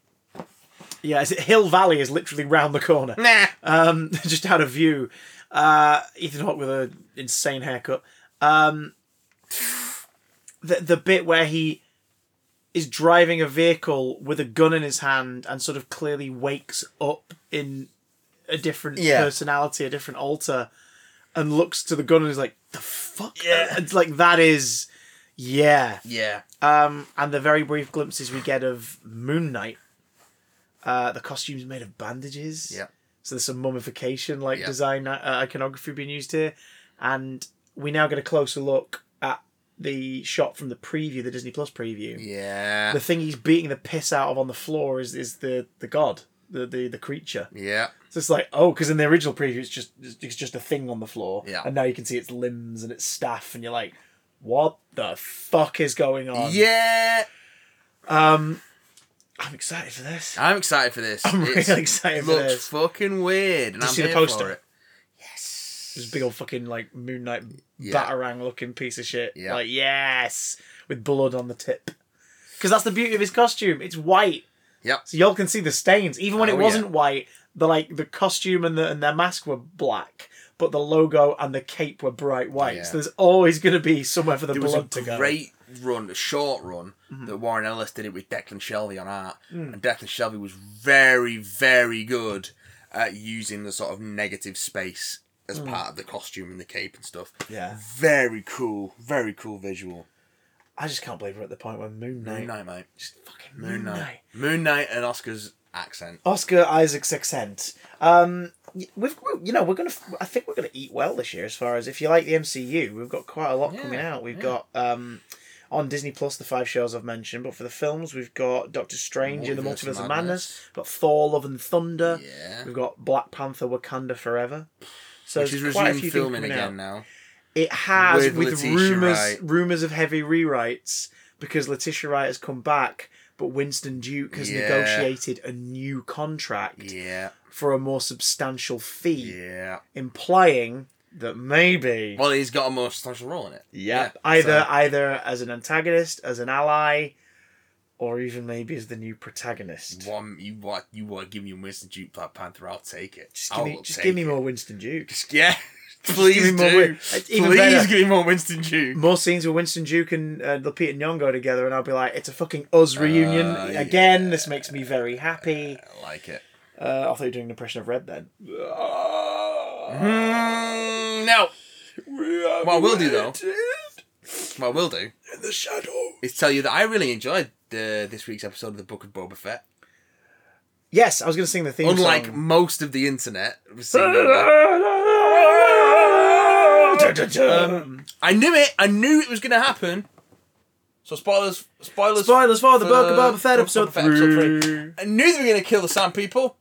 yeah, is it Hill Valley is literally round the corner Nah. um, [LAUGHS] just out of view. Uh, Ethan Hawke with an insane haircut. Um, the the bit where he is driving a vehicle with a gun in his hand and sort of clearly wakes up in a different Yeah. personality, a different alter, and looks to the gun and is like, "The fuck!" Yeah. It's like that is, yeah. Yeah. Um, and the very brief glimpses we get of Moon Knight. Uh, the costume's made of bandages. Yeah. So there's some mummification like Yeah. design uh, iconography being used here, and we now get a closer look at the shot from the preview, the Disney Plus preview. Yeah. The thing he's beating the piss out of on the floor is is the the god, the the, the creature. yeah. So it's like oh, because in the original preview it's just it's just a thing on the floor, Yeah. and now you can see its limbs and its staff, and you're like, what the fuck is going on? Yeah. Um, I'm excited for this. I'm excited for this. I'm It's- really excited for looks this. fucking weird, and Did you I'm see the poster? it. Yes. This big old fucking like Moon Knight Yeah. batarang looking piece of shit. Yeah. Like yes, with blood on the tip. Because that's the beauty of his costume. It's white, Yep. so y'all can see the stains. Even when Oh, it wasn't white, the like the costume and the and their mask were black, but the logo and the cape were bright white. Yeah. So there's always going to be somewhere for the There was blood a to go. great run, a short run, Mm-hmm. that Warren Ellis did it with Declan Shalvey on art, Mm. and Declan Shalvey was very, very good at using the sort of negative space as Mm. part of the costume and the cape and stuff. Yeah. Very cool, very cool visual. I just can't believe we're at the point where Moon Knight. Moon Knight, mate. Just fucking Moon Knight. Moon Knight and Oscar's accent. Oscar Isaac's accent. Um, we've we- you know we're gonna I think we're gonna eat well this year as far as if you like the MCU we've got quite a lot Yeah, coming out. We've yeah. got um on Disney Plus the five shows I've mentioned, but for the films we've got Doctor Strange in the Multiverse of Madness. Madness. We've got Thor: Love and Thunder. Yeah. We've got Black Panther: Wakanda Forever. So Which is quite a few filming again out. now. It has With with, rumors Wright. rumors of heavy rewrites because Letitia Wright has come back, but Winston Duke has Yeah. negotiated a new contract Yeah. for a more substantial fee, Yeah. implying that maybe Well, he's got a more substantial role in it. yeah, so- either either as an antagonist, as an ally, or even maybe as the new protagonist. One, you want you want to give me Winston Duke Black Panther? I'll take it. Just give me, just give me more Winston Duke. Just- yeah, please give me more. Win- even Please better. give me more Winston Duke. More scenes with Winston Duke and uh, Lupita Nyong'o together, and I'll be like, "It's a fucking us reunion Uh, again." yeah. This makes me very happy. I like it. Uh, I thought you were doing an impression of Red then. Mm, no, What I will do, though- what I will do in the shadow. is tell you that I really enjoyed this week's episode of the Book of Boba Fett. Yes, I was going to sing the theme Unlike song. most of the internet, was singing over. Um, I knew it. I knew it was going to happen. So spoilers, spoilers, Spoilers for the Book of Boba Fett episode Boba episode three. I knew they were going to kill the Sand People.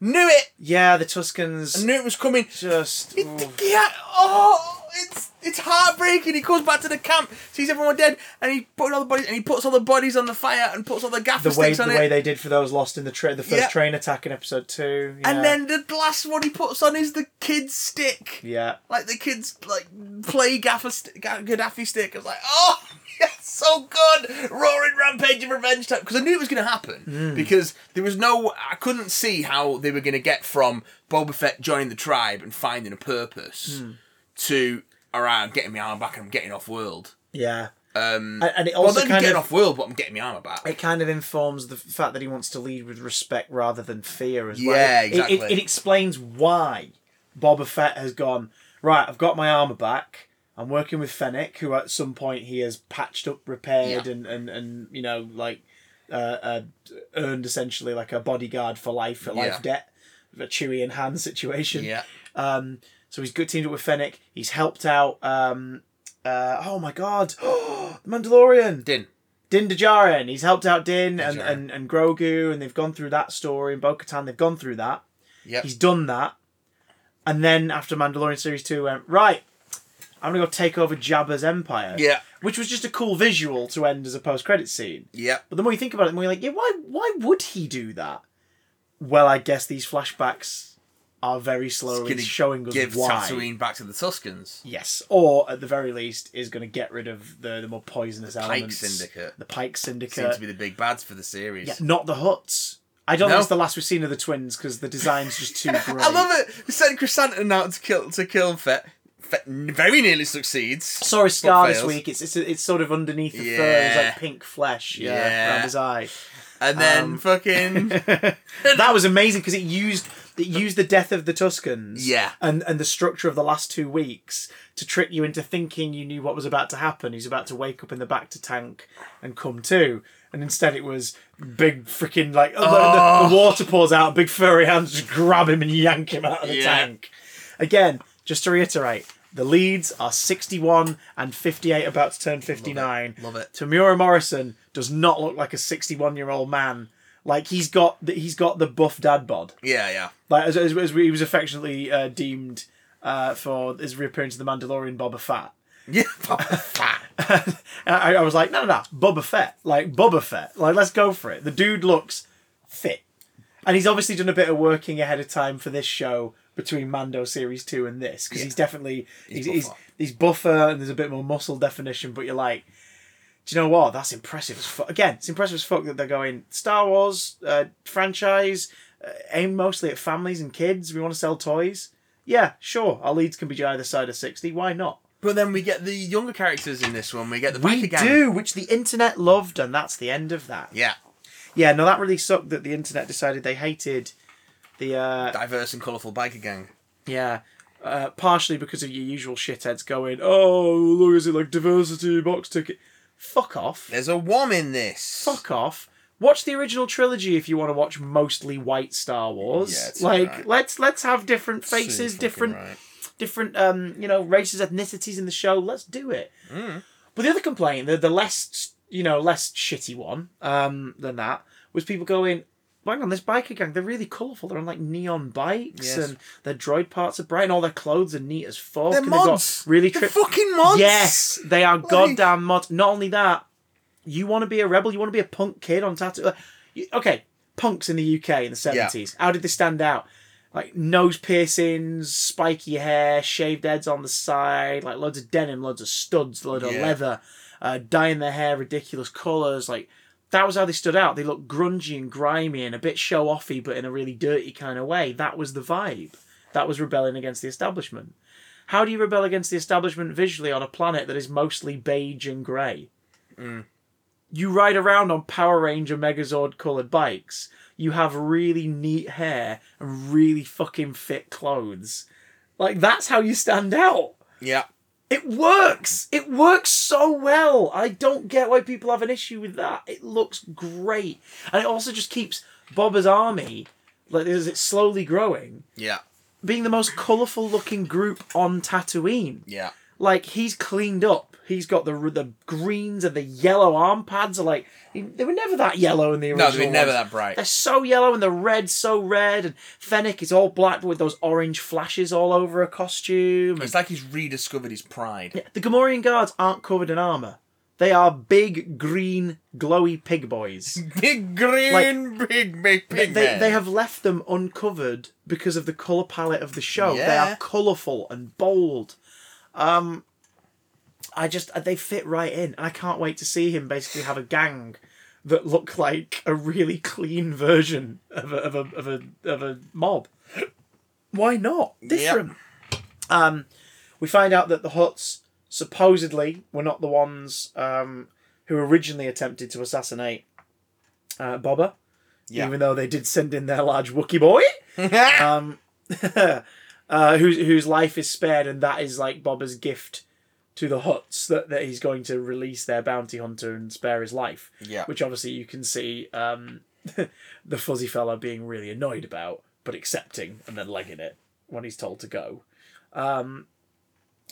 Knew it. Yeah, the Tuscans I knew it was coming. just. It, yeah, oh, it's it's heartbreaking. He comes back to the camp, sees everyone dead, and he put all the bodies, and he puts all the bodies on the fire and puts all the gaffer the way sticks the on way they did for those lost in the train, the first Yeah. train attack in episode two. And then the last one he puts on is the kid's stick. yeah, Like the kids like play gaffer st- Ga- Gaddafi stick. I was like, oh, [LAUGHS] yeah, so good, roaring rampage of revenge type. Because I knew it was going to happen Hmm. because there was no, I couldn't see how they were going to get from Boba Fett joining the tribe and finding a purpose Hmm. To alright, I'm getting my arm back and I'm getting off world. yeah, Um, and, and it well, also then kind getting of off world, but I'm getting my armor back. it kind of informs the fact that he wants to lead with respect rather than fear as well. Yeah, It- it, exactly. it, explains why Boba Fett has gone right. I've got my armor back. I'm working with Fennec, who at some point he has patched up, repaired, Yeah. and, and and you know like uh, uh, earned essentially like a bodyguard for life, at life Yeah. debt, a Chewie and Han situation. yeah, Um, so he's good teamed up with Fennec. He's helped out. Um, uh, oh my god, [GASPS] the Mandalorian. Din. Din Djarin. He's helped out Din and, Djarin. and, and Grogu, and they've gone through that story. And Bo Katan, they've gone through that. Yep. He's done that. And then after Mandalorian Series 2, went, right, I'm going to go take over Jabba's empire. Yeah. Which was just a cool visual to end as a post credit scene. Yeah. But the more you think about it, the more you're like, yeah, why, why would he do that? Well, I guess these flashbacks are very slowly showing us Give why. Tatooine back to the Tuscans. Yes, or at the very least, is going to get rid of the, the more poisonous elements. Pike elements. Syndicate. The Pike Syndicate Seem to be the big bads for the series. Yeah, not the Hutts. I don't No. think it's the last we've seen of the twins because the design's just too [LAUGHS] great. I love it. We sent Chrysanthemum out to kill to kill Fett. Fett very nearly succeeds. Sorry, Scar this week. It's, it's it's sort of underneath the fur. It's like pink flesh. Yeah, Yeah. around his eye. And then Um, fucking [LAUGHS] that was amazing because it used it used the death of the Tuscans. Yeah. And and the structure of the last two weeks to trick you into thinking you knew what was about to happen. He's about to wake up in the back to tank and come to. And instead it was big freaking like the- Oh. the, the oh. water pours out, big furry hands just grab him and yank him out of the Yeah. tank. Again, just to reiterate, the leads are 61 and 58 about to turn 59. Love it. Temuera Morrison does not look like a 61 year old man. Like he's got the, he's got the buff dad bod. yeah, yeah. Like as, as, as he was affectionately uh, deemed uh, for his reappearance in the Mandalorian Boba Fett. Yeah, [LAUGHS] Boba fat. [LAUGHS] I, I was like, no, no, no, Boba Fett, like Boba Fett, like let's go for it. The dude looks fit, and he's obviously done a bit of working ahead of time for this show between Mando series two and this because Yeah. he's definitely he's, He's he's, he's buffer and there's a bit more muscle definition. But you're like, do you know what? That's impressive as fuck. Again, it's impressive as fuck that they're going Star Wars uh, franchise uh, aimed mostly at families and kids. We want to sell toys. Yeah, sure. Our leads can be either side of sixty. Why not? But then we get the younger characters in this one. We get the We biker gang. do, which the internet loved, and that's the end of that. Yeah, Yeah, no, that really sucked that the internet decided they hated the uh diverse and colourful biker gang. yeah. Uh, partially because of your usual shitheads going, oh, look, is it like diversity box ticket? Fuck off. There's a WOM in this. Fuck off. Watch the original trilogy if you want to watch mostly white Star Wars. Yeah, it's like alright. let's let's have different faces, different right. different um you know races, ethnicities in the show. Let's do it. Mm. But the other complaint, the the less you know less shitty one um than that was people going. Hang on, this biker gang, they're really colourful. They're on like neon bikes Yes. and their droid parts are bright and all their clothes are neat as fuck. They're and they've got mods. Really They're fucking mods. Yes, they are goddamn mods. Not only that, you want to be a rebel, you want to be a punk kid on tattoo. like, you- Okay, punks in the UK in the seventies. How did they stand out? Like nose piercings, spiky hair, shaved heads on the side, like loads of denim, loads of studs, loads of Yeah. leather, uh, dyeing their hair ridiculous colours. Like that was how they stood out. They looked grungy and grimy and a bit show offy, but in a really dirty kind of way. That was the vibe. That was rebelling against the establishment. How do you rebel against the establishment visually on a planet that is mostly beige and grey? Mm. You ride around on Power Ranger Megazord coloured bikes. You have really neat hair and really fucking fit clothes. Like, that's how you stand out. Yeah. It works. It works so well. I don't get why people have an issue with that. It looks great, and it also just keeps Boba's army, like as it's slowly growing, Yeah. being the most colourful looking group on Tatooine. Yeah. Like he's cleaned up. He's got the the greens and the yellow arm pads are like they were never that yellow in the original. No, they're never ones. that bright. They're so yellow and the red so red and Fennec is all black with those orange flashes all over her costume. It's like he's rediscovered his pride. yeah, the Gamorrean guards aren't covered in armor. They are big green glowy pig boys. [LAUGHS] Big green, big, big They, pig they, man. they have left them uncovered because of the color palette of the show. Yeah. They are colorful and bold. Um, I just they fit right in, I can't wait to see him basically have a gang that look like a really clean version of a of a of a, of a mob. Why not? Different. Um, we find out that the Hutts supposedly were not the ones um, who originally attempted to assassinate uh, Boba Yeah. even though they did send in their large Wookie boy, [LAUGHS] um, [LAUGHS] uh, whose whose life is spared, and that is like Boba's gift to the Hutts that, that he's going to release their bounty hunter and spare his life. Yeah. Which obviously you can see um, [LAUGHS] the fuzzy fella being really annoyed about, but accepting and then legging it when he's told to go. Um,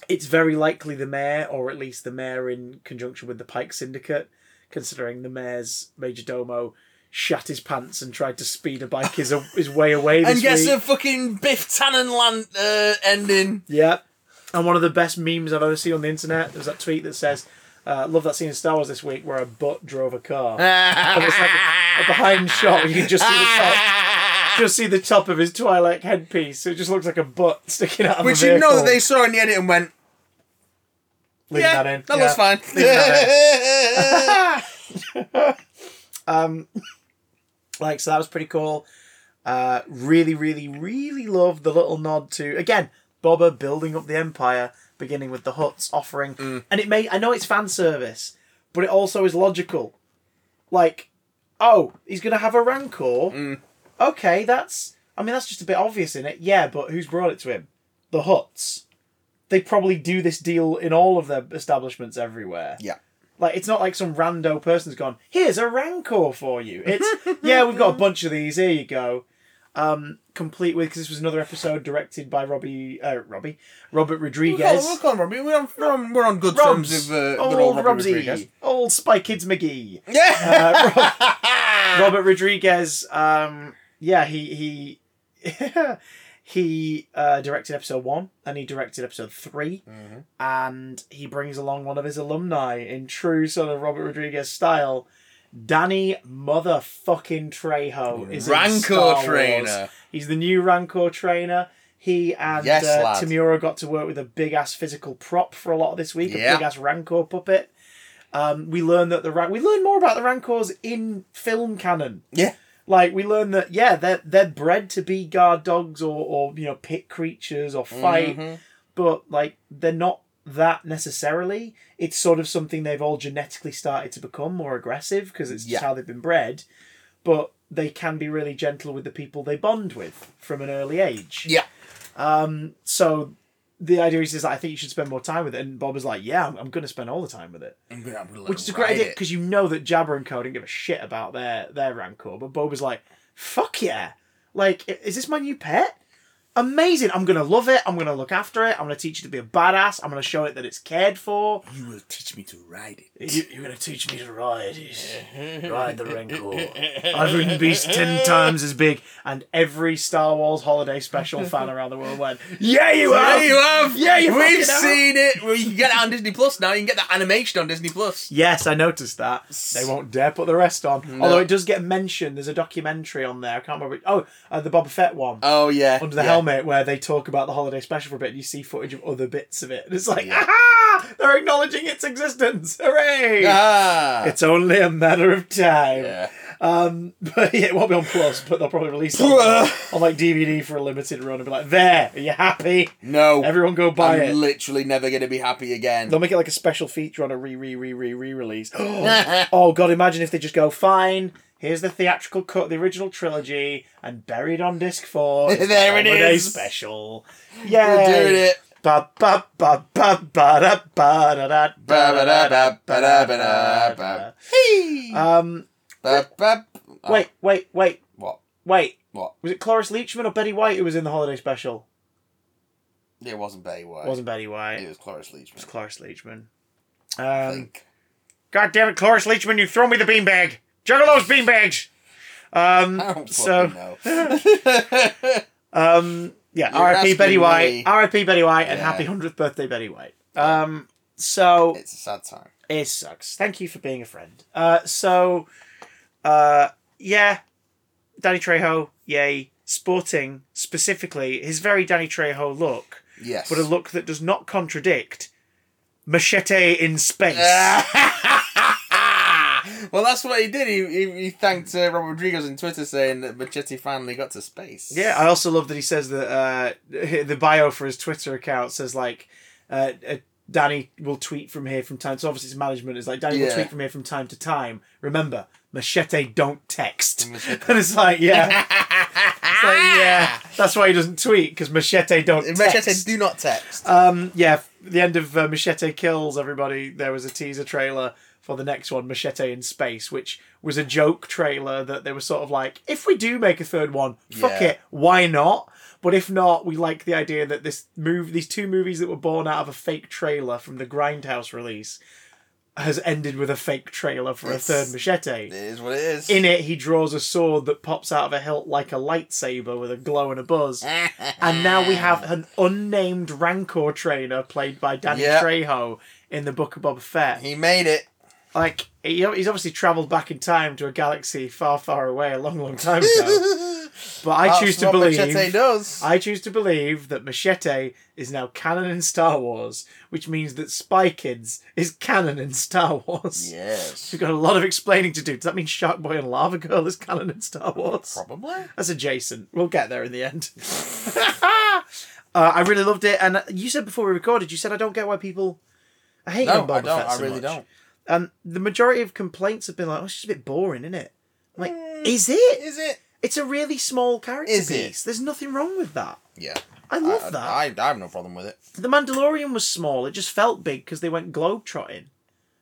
it's very likely the mayor, or at least the mayor in conjunction with the Pike Syndicate, considering the mayor's major domo shat his pants and tried to speed a bike his, [LAUGHS] his way away this and gets week. a fucking Biff Tannen land uh, ending. Yeah. And one of the best memes I've ever seen on the internet was that tweet that says, uh, "Love that scene in Star Wars this week where a butt drove a car." [LAUGHS] and it's like a, a behind shot. You can just see the top, just see the top of his Twi'lek headpiece. It just looks like a butt sticking out of Which you know that they saw in the edit and went, Leave yeah, that in. that Yeah. looks fine. Leave [LAUGHS] Um, like so that was pretty cool. Uh, really, really, really loved the little nod to again Boba building up the empire, beginning with the hutts offering, mm. and it may I know it's fan service, but it also is logical. Like, oh, he's gonna have a rancor. Mm. Okay, that's I mean that's just a bit obvious in it. Yeah, but who's brought it to him? The hutts. They probably do this deal in all of their establishments everywhere. yeah. Like it's not like some rando person's gone. Here's a rancor for you. It's [LAUGHS] yeah, we've got a bunch of these. Here you go. Um, complete with because this was another episode directed by Robbie, uh, Robbie, Robert We'll Rodriguez. call, we'll call Robbie. We're on, we're on, we're on good Robs, terms with uh, old Robbie Robsy, Rodriguez. old Spy Kids McGee. Yeah. Uh, [LAUGHS] Robert Rodriguez. Um, yeah, he he [LAUGHS] he uh, directed episode one and he directed episode 3 Mm-hmm. and he brings along one of his alumni in true sort of Robert Rodriguez style. Danny motherfucking Trejo is in Rancor Star Wars. trainer. He's the new Rancor trainer. He and Yes, uh. Temuera got to work with a big ass physical prop for a lot of this week, Yeah. a big ass Rancor puppet. Um, we learn that the Ran- we learn more about the Rancors in film canon. Yeah. Like we learn that yeah, they're they're bred to be guard dogs or, or you know pit creatures or fight, Mhm. but like they're not that necessarily. It's sort of something they've all genetically started to become more aggressive because it's just Yeah. how they've been bred. But they can be really gentle with the people they bond with from an early age. Yeah. Um, so the idea is, is that I think you should spend more time with it. And Bob was like, yeah, I'm, I'm going to spend all the time with it. I'm gonna, I'm gonna Which is a great idea because you know that Jabba and Co didn't give a shit about their, their Rancor. But Bob was like, fuck yeah. Like, is this my new pet? Amazing. I'm going to love it. I'm going to look after it. I'm going to teach it to be a badass. I'm going to show it that it's cared for. You will teach me to ride it. You, you're going to teach me to ride it. [LAUGHS] Ride the Rancor. [LAUGHS] I've ridden beasts ten times as big. And every Star Wars holiday special [LAUGHS] fan around the world went, yeah, you have! Yeah, you have. Yeah, you We've have. seen it. Well, you can get it on Disney Plus now. You can get that animation on Disney Plus. Yes, I noticed that. They won't dare put the rest on. No. Although it does get mentioned. There's a documentary on there. I can't remember. Oh, uh, the Boba Fett one. Oh yeah. under the yeah. helmet where they talk about the holiday special for a bit and you see footage of other bits of it. And it's like, Yeah. [LAUGHS] aha! They're acknowledging its existence. Hooray! Ah. It's only a matter of time. yeah. Um, [LAUGHS] but yeah, it won't be on Plus, but they'll probably release it on, [LAUGHS] on like DVD for a limited run and be like, there, are you happy? No. Everyone go buy I'm it. literally never gonna be happy again. They'll make it like a special feature on a re re re re re release. [GASPS] oh god, imagine if they just go, fine, here's the theatrical cut the original trilogy, and buried on disc four. [LAUGHS] there it is. Special. Yeah. We're doing it. Ba ba ba ba ba da ba da da ba ba da ba ba da ba da ba. Hey. Um. Ba ba. Wait, wait, wait. What? Wait. What? Was it Cloris Leachman or Betty White who was in the holiday special? It wasn't Betty White. It wasn't Betty White. It was Cloris Leachman. It was Cloris Leachman. Um, think. God damn it, Cloris Leachman, you throw me the beanbag! Juggle those beanbags. Um. I don't So. know. [LAUGHS] Um. Yeah. R.I.P. Betty White. R.I.P. Betty White, and Yeah. happy hundredth birthday, Betty White. Um. So it's a sad time. It sucks. Thank you for being a friend. Uh, so, uh, yeah, Danny Trejo, yay. Sporting specifically his very Danny Trejo look, Yes. but a look that does not contradict Machete in space. [LAUGHS] [LAUGHS] well, that's what he did. He, he, he thanked uh, Robert Rodriguez on Twitter saying that Machete finally got to space. Yeah, I also love that he says that uh, [LAUGHS] the bio for his Twitter account says like uh, uh, Danny will tweet from here from time. So obviously it's management is like Danny will tweet from here from time to time. Remember, machete don't text. Machete. [LAUGHS] and it's like yeah, it's like, yeah. That's why he doesn't tweet because machete don't Machete, text. do not text. Um, yeah, the end of uh, Machete Kills everybody. There was a teaser trailer for the next one, Machete in Space, which was a joke trailer that they were sort of like, if we do make a third one, fuck Yeah. it, why not? But if not, we like the idea that this move, these two movies that were born out of a fake trailer from the Grindhouse release, has ended with a fake trailer for It's- a third Machete. it is what it is. In it, he draws a sword that pops out of a hilt like a lightsaber with a glow and a buzz. [LAUGHS] And now we have an unnamed Rancor trainer played by Danny Yeah. Trejo in the Book of Boba Fett. he made it. Like, he, he's obviously travelled back in time to a galaxy far, far away a long, long time ago. [LAUGHS] but I That's choose to believe. Machete does. I choose to believe that Machete is now canon in Star Wars, which means that Spy Kids is canon in Star Wars. yes. We've got a lot of explaining to do. Does that mean Shark Boy and Lava Girl is canon in Star Wars? Probably. That's adjacent. We'll get there in the end. [LAUGHS] uh, I really loved it, and you said before we recorded, you said I don't get why people I hate No, Boba I don't. Fett I really much." don't. And the majority of complaints have been like, "Oh, it's just a bit boring, isn't it?" I'm like, Mm. is it? Is it? It's a really small character Is it? piece. There's nothing wrong with that. Yeah. I love I, that. I, I have no problem with it. The Mandalorian was small. It just felt big because they went globetrotting.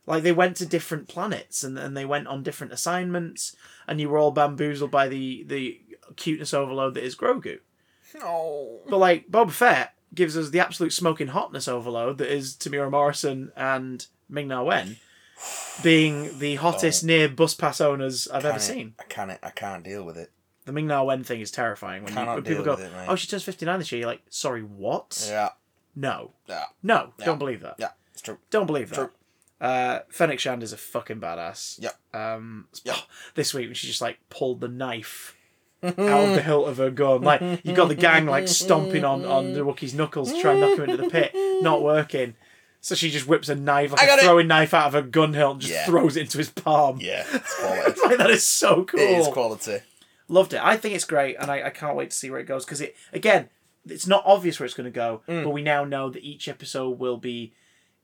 Like they went to different planets and, and they went on different assignments, and you were all bamboozled by the the cuteness overload that is Grogu. No. But like Boba Fett gives us the absolute smoking hotness overload that is Temuera Morrison and Ming Na Wen, being the hottest near bus pass owners I've ever seen. I can't. I can't deal with it. The Ming Na Wen thing is terrifying. When, you, Cannot when people deal go, with it, mate. "Oh, she turns fifty nine this year," you're like, "Sorry, what? Yeah. No, Yeah. no, Yeah. don't believe that. Yeah. It's true. Don't believe that." True. Uh, Fennec Shand is a fucking badass. Yep. Um, Yep. [SIGHS] this week when she just like pulled the knife out of the [LAUGHS] hilt of her gun, like you got the gang like stomping on on the Wookiee's knuckles to try and knock him into the pit, not working. So she just whips a knife, I like got a it. throwing knife out of her gun hilt, and just Yeah. throws it into his palm. Yeah. It's [LAUGHS] quality. Like that is so cool. It is quality. Loved it. I think it's great, and I, I can't wait to see where it goes because it again, it's not obvious where it's going to go, Mm. but we now know that each episode will be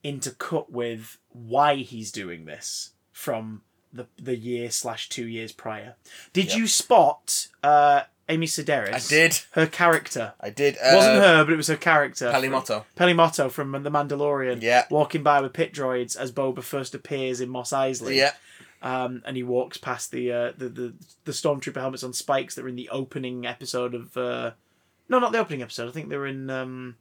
intercut with why he's doing this from the the year slash two years prior. Did Yep. you spot uh, Amy Sedaris? I did. Her character. I did. It wasn't uh, her, but it was her character. Peli Motto. Pelimotto from The Mandalorian. Yeah. Walking by with pit droids as Boba first appears in Mos Eisley. Yeah. Um, and he walks past the, uh, the the the stormtrooper helmets on spikes that were in the opening episode of. Uh, no, not the opening episode. I think they were in um,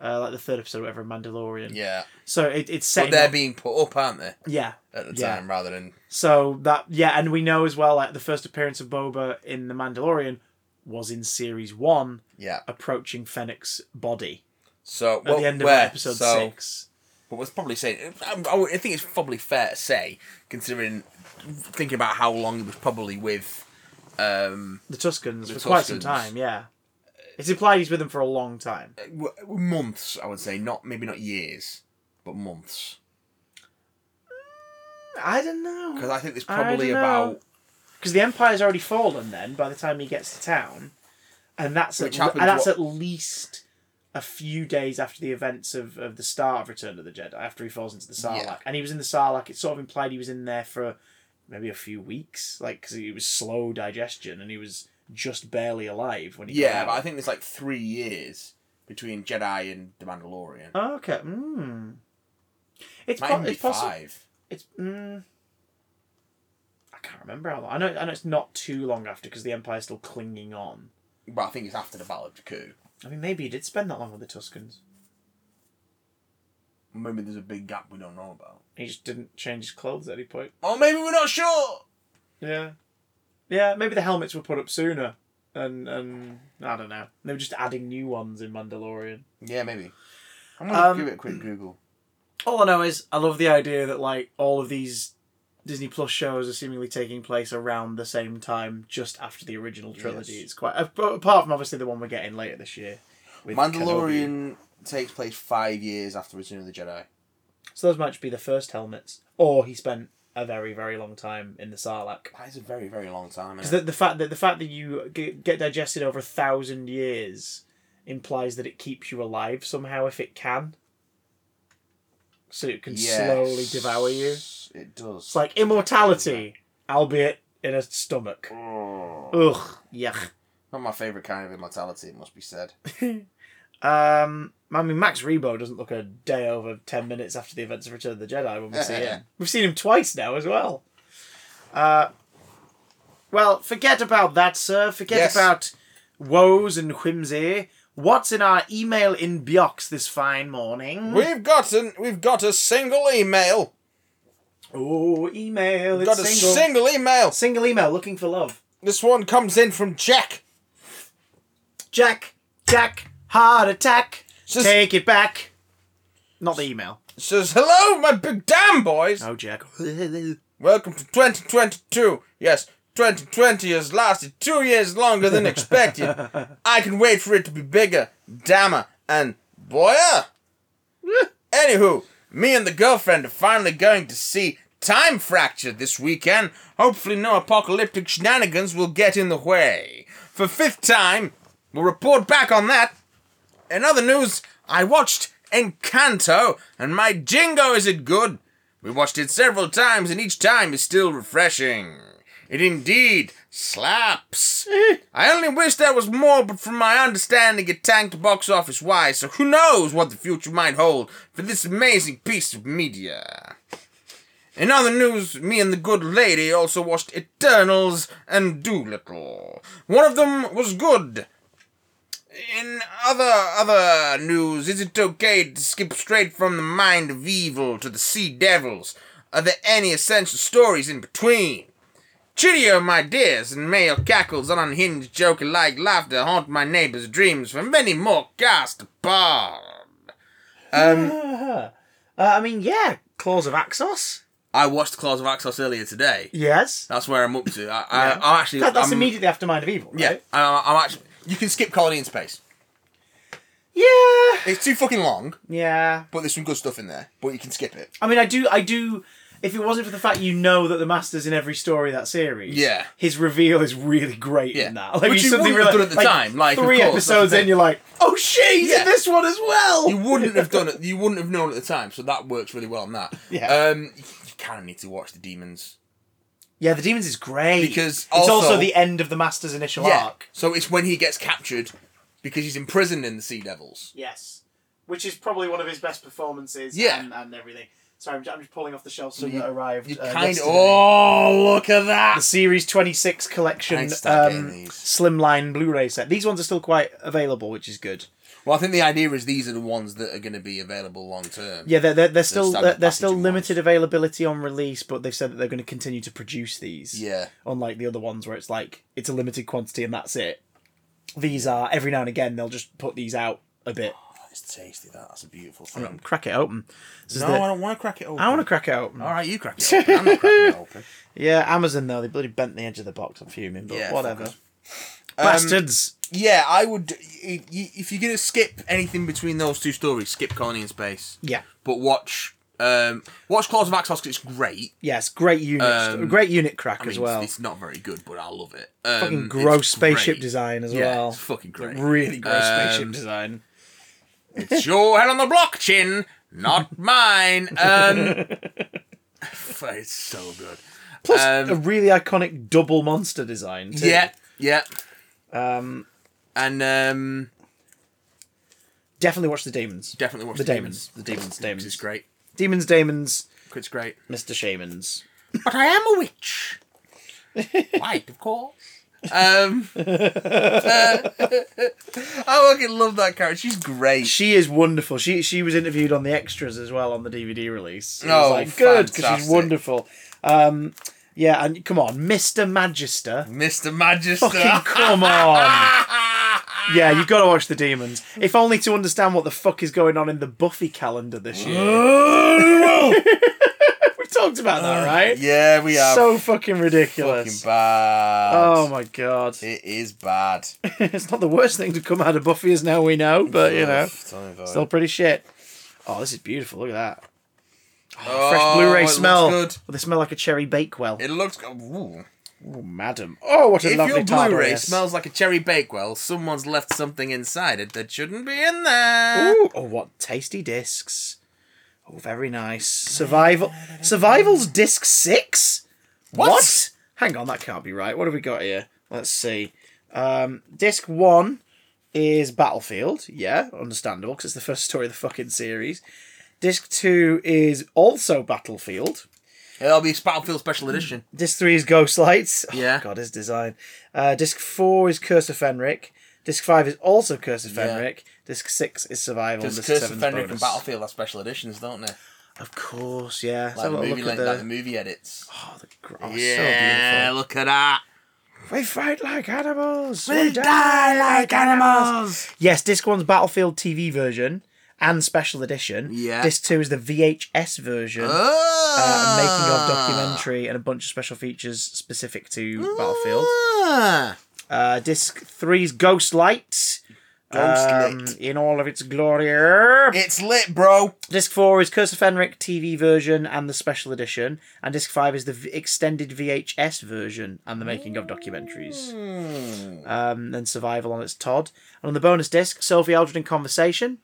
uh, like the third episode, or whatever, Mandalorian. Yeah. So it, it's But they're up- being put up, aren't they? yeah. At the Yeah. time, rather than So that yeah, and we know as well like the first appearance of Boba in the Mandalorian was in series one, yeah. approaching Fennec's body So at well, the end of where? episode so, six. But was probably saying, I, I think it's probably fair to say, considering thinking about how long it was probably with. Um, The Tuscans The for quite some time. Yeah, it's implied he's with them for a long time. w- months, I would say, not maybe not years, but months. I don't know. Because I think there's probably about because the empire's already fallen then by the time he gets to town and that's Which at, and that's what- at least a few days after the events of, of the start of Return of the Jedi after he falls into the Sarlacc Yeah. and he was in the Sarlacc It sort of implied he was in there for maybe a few weeks like because he was slow digestion and he was just barely alive when he yeah, but I think there's like three years between Jedi and the Mandalorian. oh, okay mm. it's, po- it's possible five. it's mm, can't remember how long I know I know it's not too long after because the empire's still clinging on But I think it's after the Battle of Jakku. I mean, maybe he did spend that long with the Tuscans. Maybe there's a big gap we don't know about. He just didn't change his clothes at any point. Or maybe we're not sure. Yeah. Yeah, maybe the helmets were put up sooner. And, and I don't know. They were just adding new ones in Mandalorian. Yeah, maybe. I'm gonna Um, give it a quick Google. [CLEARS THROAT] All I know is I love the idea that, like, all of these Disney Plus shows are seemingly taking place around the same time, just after the original trilogy. Yes. It's quite. Uh, apart from obviously the one we're getting later this year. with Kenobi. Mandalorian takes place five years after Return of the Jedi. So those might be the first helmets. Or he spent a very, very long time in the Sarlacc. That is a very, very long time. Because the, the fact that the fact that you get, get digested over a thousand years implies that it keeps you alive somehow if it can. So it can it? slowly devour you. It does. It's like immortality, albeit in a stomach. Oh. Ugh, yuck. Not my favourite kind of immortality, it must be said. [LAUGHS] Um, I mean, Max Rebo doesn't look a day over ten minutes after the events of Return of the Jedi when we see him. [LAUGHS] We've seen him twice now as well. Uh, well, forget about that, sir. Forget Yes. about woes and whimsy. What's in our email inbox this fine morning? We've got an, we've got a single email. oh, email. We've It's got a single. single email. single email looking for love. This one comes in from Jack. Jack, Jack, heart attack. Says, Take it back. Not the email. says hello, my big damn boys. Oh, Jack. [LAUGHS] Welcome to 2022. Yes, 2020 has lasted two years longer than expected. [LAUGHS] I can wait for it to be bigger, dammer, and boyer. Anywho, me and the girlfriend are finally going to see Time Fracture this weekend. Hopefully, no apocalyptic shenanigans will get in the way. For fifth time, we'll report back on that. In other news, I watched Encanto, and my jingo is it good. We watched it several times, and each time is still refreshing. It indeed slaps. I only wish there was more, but from my understanding, it tanked box office wise, so who knows what the future might hold for this amazing piece of media. In other news, me and the good lady also watched Eternals and Dolittle. One of them was good. In other other news, is it okay to skip straight from the mind of evil to the sea devils? Are there any essential stories in between? Cheerio, my dears, and may your cackles and unhinged joker-like laughter haunt my neighbors' dreams for many more cast apart. Um, [LAUGHS] uh, I mean, yeah, Claws of Axos. I watched Claws of Axos earlier today. Yes. That's where I'm up to. I, I, Yeah. I'm actually. That, that's I'm- immediately after Mind of Evil, right? Yeah, I, I'm actually. You can skip Colony in Space. Yeah. It's too fucking long, Yeah. but there's some good stuff in there. But you can skip it. I mean, I do, I do. If it wasn't for the fact you know that the master's in every story of that series, Yeah. his reveal is really great Yeah. in that. Which you wouldn't have done at the time, like, three course, episodes in, you're like, oh shit, he's Yeah. in this one as well. You wouldn't have [LAUGHS] done it. You wouldn't have known at the time, so that works really well on that. Yeah. Um, you kind of need to watch the demons. Yeah, the demons is great Because it's also, also- the end of the master's initial Yeah. arc. So it's when he gets captured because he's imprisoned in the Sea Devils. Yes, which is probably one of his best performances. Yeah. and, and everything. Sorry, I'm, I'm just pulling off the shelf So some you- that arrived. You uh, kind of. yesterday. Oh, look at that! the! Series 26 collection Thanks, start getting um, these. slimline Blu-ray set. These ones are still quite available, which is good. Well, I think the idea is these are the ones that are going to be available long term. Yeah, they're, they're, they're still standard they're, they're still packaging limited availability on release, but they've said that they're going to continue to produce these. Yeah. Unlike the other ones where it's like it's a limited quantity and that's it. These are every now and again they'll just put these out a bit. It's tasty. That. That's a beautiful thing. Crack it open. This No, the- I don't want to crack it open. I want to crack it open. All right, you crack it open. I'm not cracking it open. [LAUGHS] Yeah, Amazon though they bloody bent the edge of the box. I'm fuming, but Yeah, whatever. Um, Bastards. Yeah, I would. If you're going to skip anything between those two stories, skip Colony in Space. yeah. But watch. Um, watch Claws of Axos it's great. Yes, great unit, Um, great unit crack I mean, as well. it's, it's not very good, but I love it. Um, fucking gross spaceship great. design as Yeah, well. it's fucking great. Really gross Um, spaceship design. It's your head on the block, chin, not [LAUGHS] mine. Um, [LAUGHS] it's so good. Plus um, a really iconic double monster design. Too. Yeah, yeah, Um, and um, definitely watch the demons. definitely watch The the, Demons. demons. The Demons, Demons. is great. Demons, demons. It's great. Mr. Shamans. But I am a witch. [LAUGHS] White, of course. Um, [LAUGHS] [LAUGHS] I fucking love that character. She's great. She is wonderful. She she was interviewed on the extras as well on the DVD release. It Oh, like, good because she's wonderful. Um, yeah, and come on, Mr. Magister. Mr. Magister. Fucking come on. [LAUGHS] Yeah, you've got to watch the demons. If only to understand what the fuck is going on in the Buffy calendar this year. We've talked about that, uh, right? yeah, we are. So fucking ridiculous. fucking ridiculous. bad. Oh my god. It is bad. [LAUGHS] it's not the worst thing to come out of Buffy as now we know, but you know, Ugh, tell me about still pretty shit. Oh, this is beautiful. Look at that. Oh, oh Fresh Blu-ray it smell. good. Oh, they smell like a cherry bakewell. It looks. Ooh. Oh, madam. Oh, what a If lovely your Blu-ray TARDIS. smells like a cherry bakewell, someone's left something inside it that shouldn't be in there. Ooh, oh, what tasty discs. Oh, very nice. Survival. Survival's disc six. What? Hang on, that can't be right. What have we got here? Let's see. Um, disc one is Battlefield. Yeah, understandable because it's the first story of the fucking series. Disc two is also Battlefield. It'll be Battlefield Special Edition. Disc three is Ghostlights. Oh, Yeah. God, his design. Uh, disc four is Curse of Fenric. Disc five is also Curse of Yeah. Disc six is Survival. Because Curse of Fenric and. Battlefield have special editions, don't they? Of course, yeah. Like, the movie, look like, the. the movie edits. Oh, the gr- oh, yeah, so look at that. We fight like animals. We die like animals. Yes, disc one's Battlefield TV version and special edition. Yeah. Disc two is the VHS version. Oh. Uh, making of documentary and a bunch of special features specific to Battlefield. Ah. Uh, disc three's Ghost Light. Ghost um, Light. in all of its glory. It's lit, bro. Disc four is Curse of Fenric TV version and the special edition, and disc five is the v- extended VHS version and the making of documentaries. Hmm. Um, then Survival on its Todd, and on the bonus disc, Sophie Aldred in Conversation,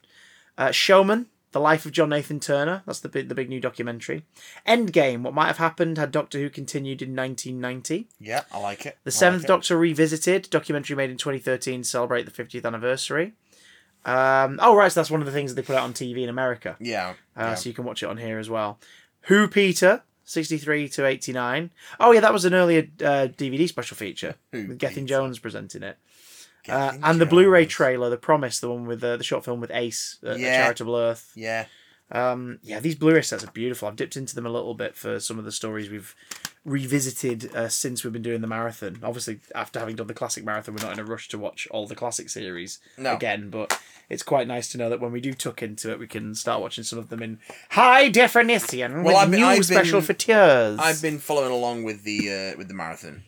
uh, Showman, The Life of John Nathan Turner. That's the big, the big new documentary. Endgame, What Might Have Happened, had Doctor Who continued in 1990. Yeah, I like it. The Seventh Doctor Revisited, documentary made in 2013 to celebrate the 50th anniversary. Um, oh, right, so that's one of the things that they put out on TV in America. Yeah. Uh, yeah. So you can watch it on here as well. Who Peter, 63 to 89. Oh, yeah, that was an earlier uh, DVD special feature Who with Gethin Jones presenting it. Uh, and the Blu-ray trailer, The Promise, the one with uh, the short film with Ace, uh, Yeah. Charitable Earth. Yeah. Um, yeah, these Blu-ray sets are beautiful. I've dipped into them a little bit for some of the stories we've revisited uh, since we've been doing the marathon. Obviously, after having done the classic marathon, we're not in a rush to watch all the classic series No. again. But it's quite nice to know that when we do tuck into it, we can start watching some of them in high definition with I've been- new I've special been- features. I've been following along with the uh, with the marathon.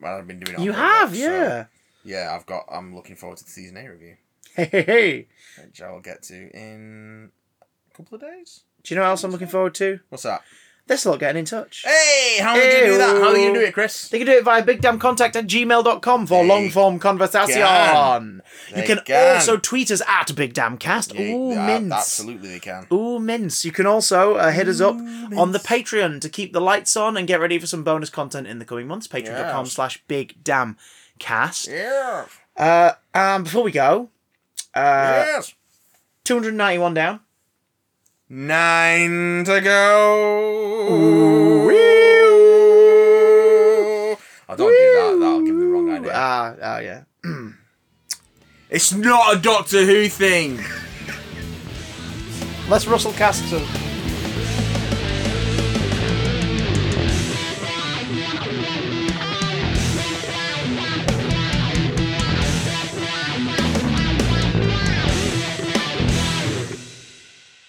Well, I've been doing it. You have, so- yeah. Yeah, I've got. I'm looking forward to the season eight review, Hey, hey, hey. which I'll get to in a couple of days. Do you know what else I'm looking forward to? What's that? they're still getting in touch. Hey, how are you gonna do that? How are you gonna do it, Chris? They can do it via bigdamcontact at gmail.com for They long form conversation. can. You can, can. also tweet us at bigdamcast. Ooh, Yeah, mince. Absolutely, they can. Ooh, mince. You can also uh, hit us up on the Patreon to keep the lights on and get ready for some bonus content in the coming months. Patreon.com Yes. slash bigdamcast. Yeah. Uh, um, before we go, uh, yes. 291 down. Nine to go. I don't do that. That'll give me the wrong idea. Ah, ah, yeah. [CLEARS THROAT] It's not a Doctor Who thing. Let's Russell cast some.